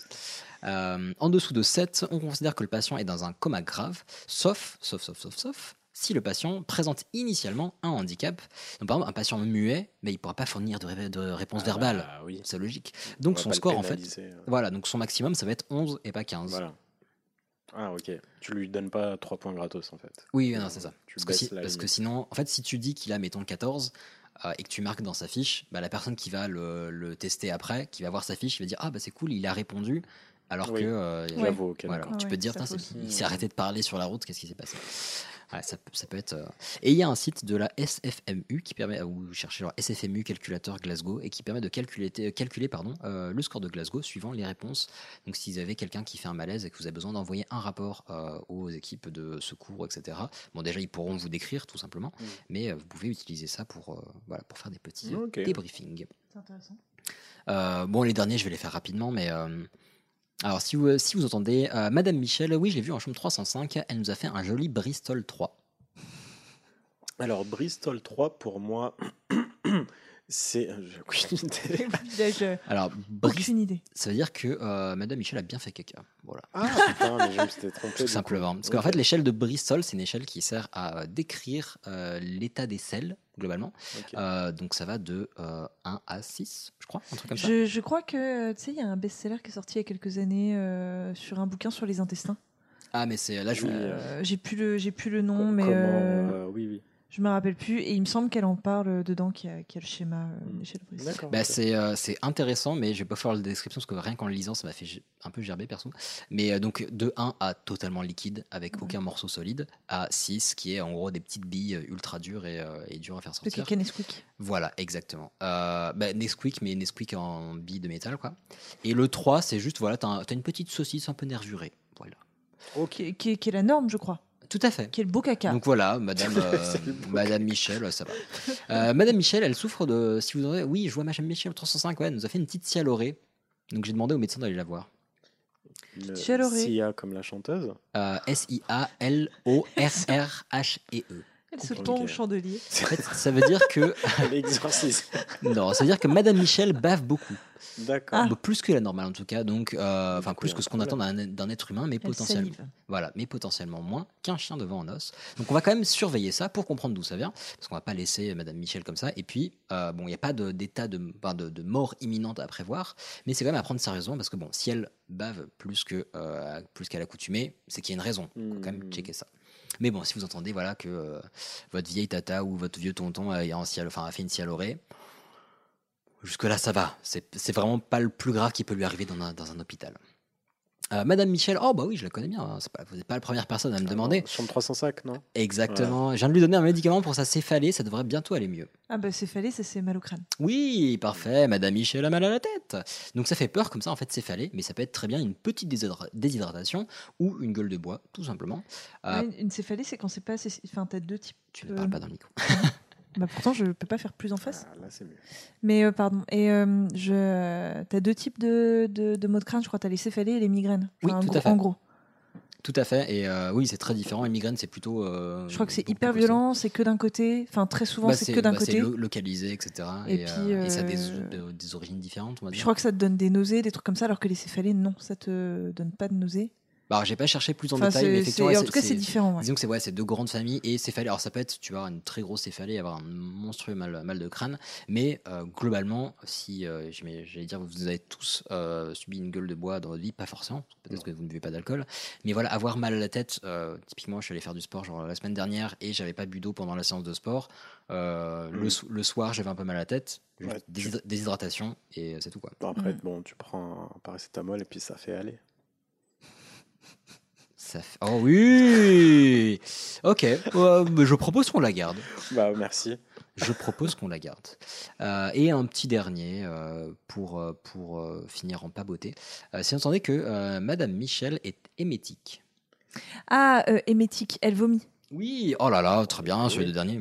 Euh, en dessous de 7, on considère que le patient est dans un coma grave, sauf, sauf, sauf, sauf, sauf, si le patient présente initialement un handicap. Donc, par exemple, un patient muet, mais il ne pourra pas fournir de, ré- de réponse Ah verbale. bah oui. C'est logique. On Donc son pas score, en fait, voilà, donc son maximum, ça va être 11 et pas 15. Voilà. Ah, ok. Tu lui donnes pas 3 points gratos, en fait. Oui, non, c'est ça. Tu Parce que, si- parce sinon, en fait, si tu dis qu'il a, mettons, 14, euh, et que tu marques dans sa fiche, bah, la personne qui va le, le tester après, qui va voir sa fiche, il va dire ah bah c'est cool, il a répondu. Alors Oui, que euh, voilà, tu peux te dire ça il s'est arrêté de parler sur la route, qu'est-ce qui s'est passé? Ouais, ça, peut- ça peut être. euh, Et il y a un site de la SFMU qui permet, ou vous cherchez genre SFMU calculateur Glasgow, et qui permet de calculer, euh, calculer pardon, euh, le score de Glasgow suivant les réponses. Donc si vous avez quelqu'un qui fait un malaise et que vous avez besoin d'envoyer un rapport euh, aux équipes de secours, etc. Bon déjà ils pourront vous décrire tout simplement, Mm. mais euh, vous pouvez utiliser ça pour, euh, voilà, pour faire des petits Ok. débriefings. C'est intéressant. Euh, bon, les derniers, je vais les faire rapidement, mais. Euh, alors, si vous, si vous entendez, euh, Madame Michel, oui, je l'ai vue en chambre 305, elle nous a fait un joli Bristol 3. Alors, Bristol 3, pour moi, c'est. J'ai aucune idée. Village, euh, Alors, aucune idée. ça veut dire que euh, Madame Michel a bien fait caca. Voilà. Ah putain, mais je me suis trompé. Tout simplement. coup. Parce qu'en fait, l'échelle de Bristol, c'est une échelle qui sert à euh, décrire euh, l'état des selles, globalement. Euh, donc, ça va de euh, 1 à 6, je crois, un truc comme ça. Je, je crois que, tu sais, il y a un best-seller qui est sorti il y a quelques années euh, sur un bouquin sur les intestins. Ah, mais c'est là, je vous. Euh, j'ai plus le, plus le nom, Co- mais comment, euh, euh, Oui, oui. Je me rappelle plus. Et il me semble qu'elle en parle dedans, qu'il y a, qu'il y a le schéma euh. D'accord. Bah, ok. c'est euh, c'est intéressant, mais je vais pas faire la description parce que rien qu'en le lisant, ça m'a fait un peu gerber perso. Mais euh, donc de 1 à totalement liquide, avec Ouais. aucun morceau solide, à 6, qui est en gros des petites billes ultra dures et, euh, et dures à faire sortir. caca Nesquik. Voilà, exactement. Euh, bah, Nesquik, mais Nesquik en billes de métal, quoi. Et le 3, c'est juste, voilà, t'as un- t'as une petite saucisse un peu nervurée. Voilà. Qui, est- qui est- qui est la norme, je crois. Tout à fait. Qui est le beau caca. Donc voilà, Madame, euh, Madame Michel, ça va. Euh, Madame Michel, elle souffre de. Si vous en avez, oui, je vois Madame Michel 305, ouais, elle nous a fait une petite cialorée. Donc j'ai demandé au médecin d'aller la voir. Chaloré. Sia comme la chanteuse. Euh, S-I-A-L-O-R-R-H-E-E. Elle se tend au chandelier. En fait, ça veut dire que. L'exorcisme. non, ça veut dire que Madame Michel bave beaucoup. D'accord. Ah. Plus que la normale en tout cas. Donc, euh, enfin, plus que ce qu'on attend d'un d'un être humain, mais Elle potentiellement. salive. Voilà, mais potentiellement moins qu'un chien devant en os. Donc on va quand même surveiller ça pour comprendre d'où ça vient, parce qu'on va pas laisser Madame Michel comme ça. Et puis, euh, bon, il n'y a pas d'état de, enfin, de, de mort imminente à prévoir, mais c'est quand même à prendre sérieusement, parce que bon, si elle bave plus que euh, plus qu'à l'accoutumée, c'est qu'il y a une raison. Il faut quand même Mhm. checker ça. Mais bon, si vous entendez voilà que euh, votre vieille tata ou votre vieux tonton a, a, ciel- enfin, a fait une cialorée, jusque là ça va. C'est vraiment pas le plus grave qui peut lui arriver dans un, dans un hôpital. Euh, Madame Michel, oh bah oui, je la connais bien. hein. Pas, vous n'êtes pas la première personne à me demander. Chambre 305, non? Exactement. Je viens de lui donner un médicament pour sa céphalée, ça devrait bientôt aller mieux. Ah bah céphalée, ça c'est mal au crâne. Oui, parfait. Madame Michel a mal à la tête. Donc ça fait peur comme ça en fait céphalée, mais ça peut être très bien une petite déshydra- déshydratation ou une gueule de bois, tout simplement. Euh, Ouais, une- une céphalée, c'est quand c'est pas assez. Enfin, t'as deux types. tu ne euh, parles pas dans le micro. Bah pourtant, je peux pas faire plus en face. Ah, Là, c'est mieux. Mais euh, pardon. Et euh, je... t'as deux types de, de, de maux de crâne, je crois. T'as les céphalées et les migraines. Oui, Enfin, tout en, gros, à fait. en gros. Tout à fait. Et euh, oui, c'est très différent. Les migraines, c'est plutôt. euh, Je crois que c'est hyper violent, c'est que d'un côté. Enfin, très souvent, Bah, c'est que d'un bah, côté. C'est lo- localisé, etc. Et Et, puis, euh, et ça a des, de- des origines différentes, on va Puis dire. je crois que ça te donne des nausées, des trucs comme ça, alors que les céphalées, non, ça te donne pas de nausées. Bah, j'ai pas cherché plus en Enfin, détail, mais c'est- effectivement, ouais, en tout cas, c'est différent, ouais. Disons que c'est ouais, c'est deux grandes familles et céphalée. Alors, ça peut être, tu vois, une très grosse céphalée, avoir un monstrueux mal, mal de crâne, mais euh, globalement, si euh, j'allais dire, vous avez tous euh, subi une gueule de bois dans votre vie, pas forcément, peut-être que vous ne buvez pas d'alcool, mais voilà, avoir mal à la tête. euh, typiquement, je suis allé faire du sport genre la semaine dernière et j'avais pas bu d'eau pendant la séance de sport. Euh, le, so- le soir, j'avais un peu mal à la tête, tu- déshydratation et c'est tout quoi. Bon, après, Mm. bon, tu prends un paracétamol et puis ça fait aller. Ça fait- Oh oui Ok, je propose qu'on la garde. Bah, merci. Je propose qu'on la garde. Euh, et un petit dernier euh, pour, euh, pour euh, finir en pas beauté. Euh, si vous entendez que euh, Madame Michel est émétique. Ah, euh, hémétique, elle vomit. Oui, oh là là, très bien, sur les deux derniers.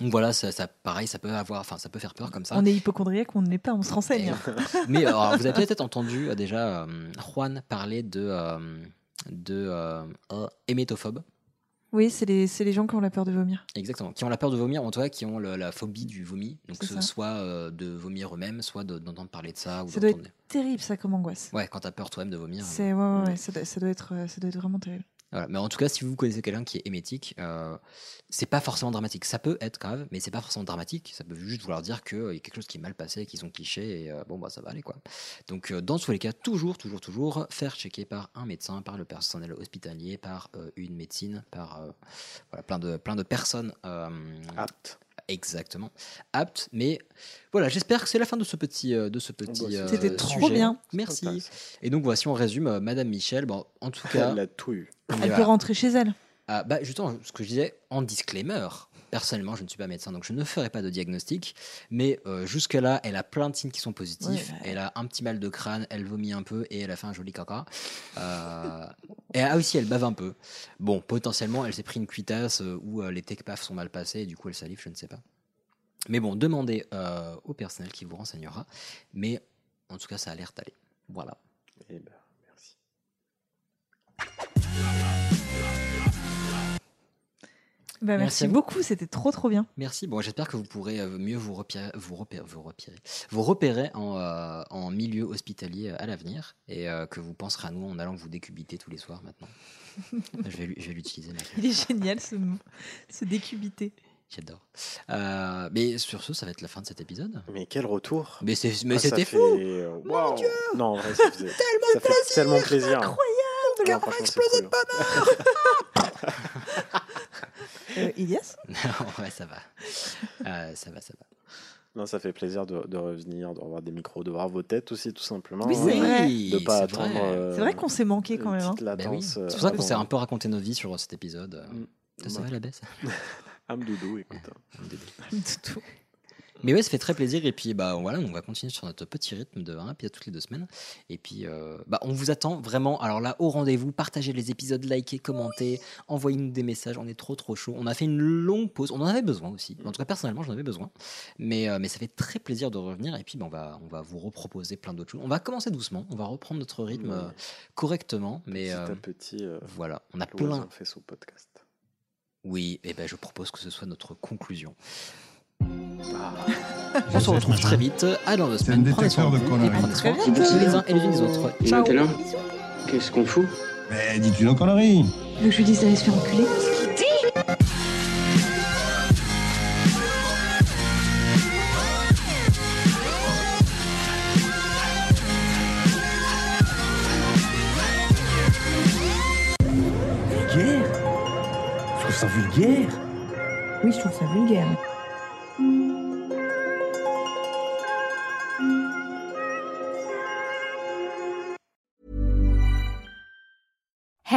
Donc voilà, ça, ça, pareil, ça peut avoir, enfin, ça peut faire peur comme ça. On est hypochondriaque, on ne l'est pas, on se renseigne. hein. Mais alors, vous avez peut-être entendu euh, déjà euh, Juan parler de, euh, de euh, euh, hémétophobe. Oui, c'est les, les gens qui ont la peur de vomir. Exactement, qui ont la peur de vomir, en tout cas qui ont le- la phobie du vomi, donc ce- soit euh, de vomir eux-mêmes, soit de- d'entendre parler de ça ou Ça doit d'entendre. être terrible, ça, comme angoisse. Ouais, quand t'as peur toi-même de vomir. C'est, ouais, ouais, ouais, ça, doit, ça doit être, euh, ça doit être vraiment terrible. Mais en tout cas, si vous connaissez quelqu'un qui est hémétique, euh, c'est pas forcément dramatique. Ça peut être grave, mais c'est pas forcément dramatique. Ça peut juste vouloir dire qu'il y a quelque chose qui est mal passé, qu'ils ont cliché, et euh, bon, bah ça va aller quoi. Donc, euh, dans tous les cas, toujours, toujours, toujours, faire checker par un médecin, par le personnel hospitalier, par euh, une médecine, par euh, plein, de, plein de personnes. euh. Exactement. Apte, mais voilà, j'espère que c'est la fin de ce petit, euh, de ce petit. euh, C'était trop sujet. bien. Merci. Et donc voici, on résume. euh, Madame Michel, bon, en tout cas, Elle a tout eu. Elle peut rentrer chez elle. Ah, bah, justement, ce que je disais en disclaimer. Personnellement, je ne suis pas médecin, donc je ne ferai pas de diagnostic. Mais euh, jusque-là, elle a plein de signes qui sont positifs. Ouais, ouais. Elle a un petit mal de crâne, elle vomit un peu et elle a fait un joli caca. Euh, et ah, aussi, elle bave un peu. Bon, potentiellement, elle s'est pris une cuitasse euh, où euh, les tech-paf sont mal passés et du coup, elle salive, je ne sais pas. Mais bon, demandez euh, au personnel qui vous renseignera. Mais en tout cas, ça a l'air d'aller. Voilà. Eh ben, merci. Bah, Merci beaucoup, c'était trop trop bien. Merci. Bon, j'espère que vous pourrez euh, mieux vous repérer, vous repérer, vous repérer, vous repérer en, euh, en milieu hospitalier euh, à l'avenir et euh, que vous penserez à nous en allant vous décubiter tous les soirs maintenant. je vais, je vais l'utiliser. Il est génial ce mot, ce décubité. J'adore. Euh, mais sur ce, ça va être la fin de cet épisode. Mais quel retour Mais c'est- mais Ah, c'était fait, fou. euh, waouh. Non, en vrai, ça faisait ça fait tellement plaisir. Incroyable, Non, franchement, c'est cool. Euh, Ilias? Ouais, ça va. Euh, ça va, ça va. Non, ça fait plaisir de, de revenir, de revoir des micros, de voir vos têtes aussi, tout simplement. Oui, c'est hein. vrai. De pas c'est vrai. euh, C'est vrai qu'on s'est manqué quand même. hein. Ben oui. latence, euh, C'est pour ça qu'on s'est un peu raconté nos vies sur cet épisode. Mm. Ça, ça va la baisse Âme doudou, écoute. Tout. Mais ouais, ça fait très plaisir. Et puis, bah voilà, on va continuer sur notre petit rythme de un épisode toutes les deux semaines. Et puis, euh, bah, on vous attend vraiment. Alors là, au rendez-vous, partagez les épisodes, likez, commentez, envoyez-nous des messages. On est trop, trop chaud. On a fait une longue pause. On en avait besoin aussi. En tout cas, personnellement, j'en avais besoin. Mais, euh, mais ça fait très plaisir de revenir. Et puis, bah, on, va, on va vous reproposer plein d'autres choses. On va commencer doucement. On va reprendre notre rythme Ouais. euh, correctement. Mais Petit à petit, voilà, on a plein. fait son podcast. Oui, et ben je propose que ce soit notre conclusion. Ah. On se retrouve très vite. À dans deux C'est un semaines. Prenez soin détecteur de vous et conneries. prenez soin les uns et les autres. Et Ciao. maintenant Qu'est-ce qu'on fout? Mais dis-tu nos conneries Tu veux que je lui dise d'aller se faire enculer Vulgaire? Je trouve ça vulgaire. Oui, je trouve ça vulgaire.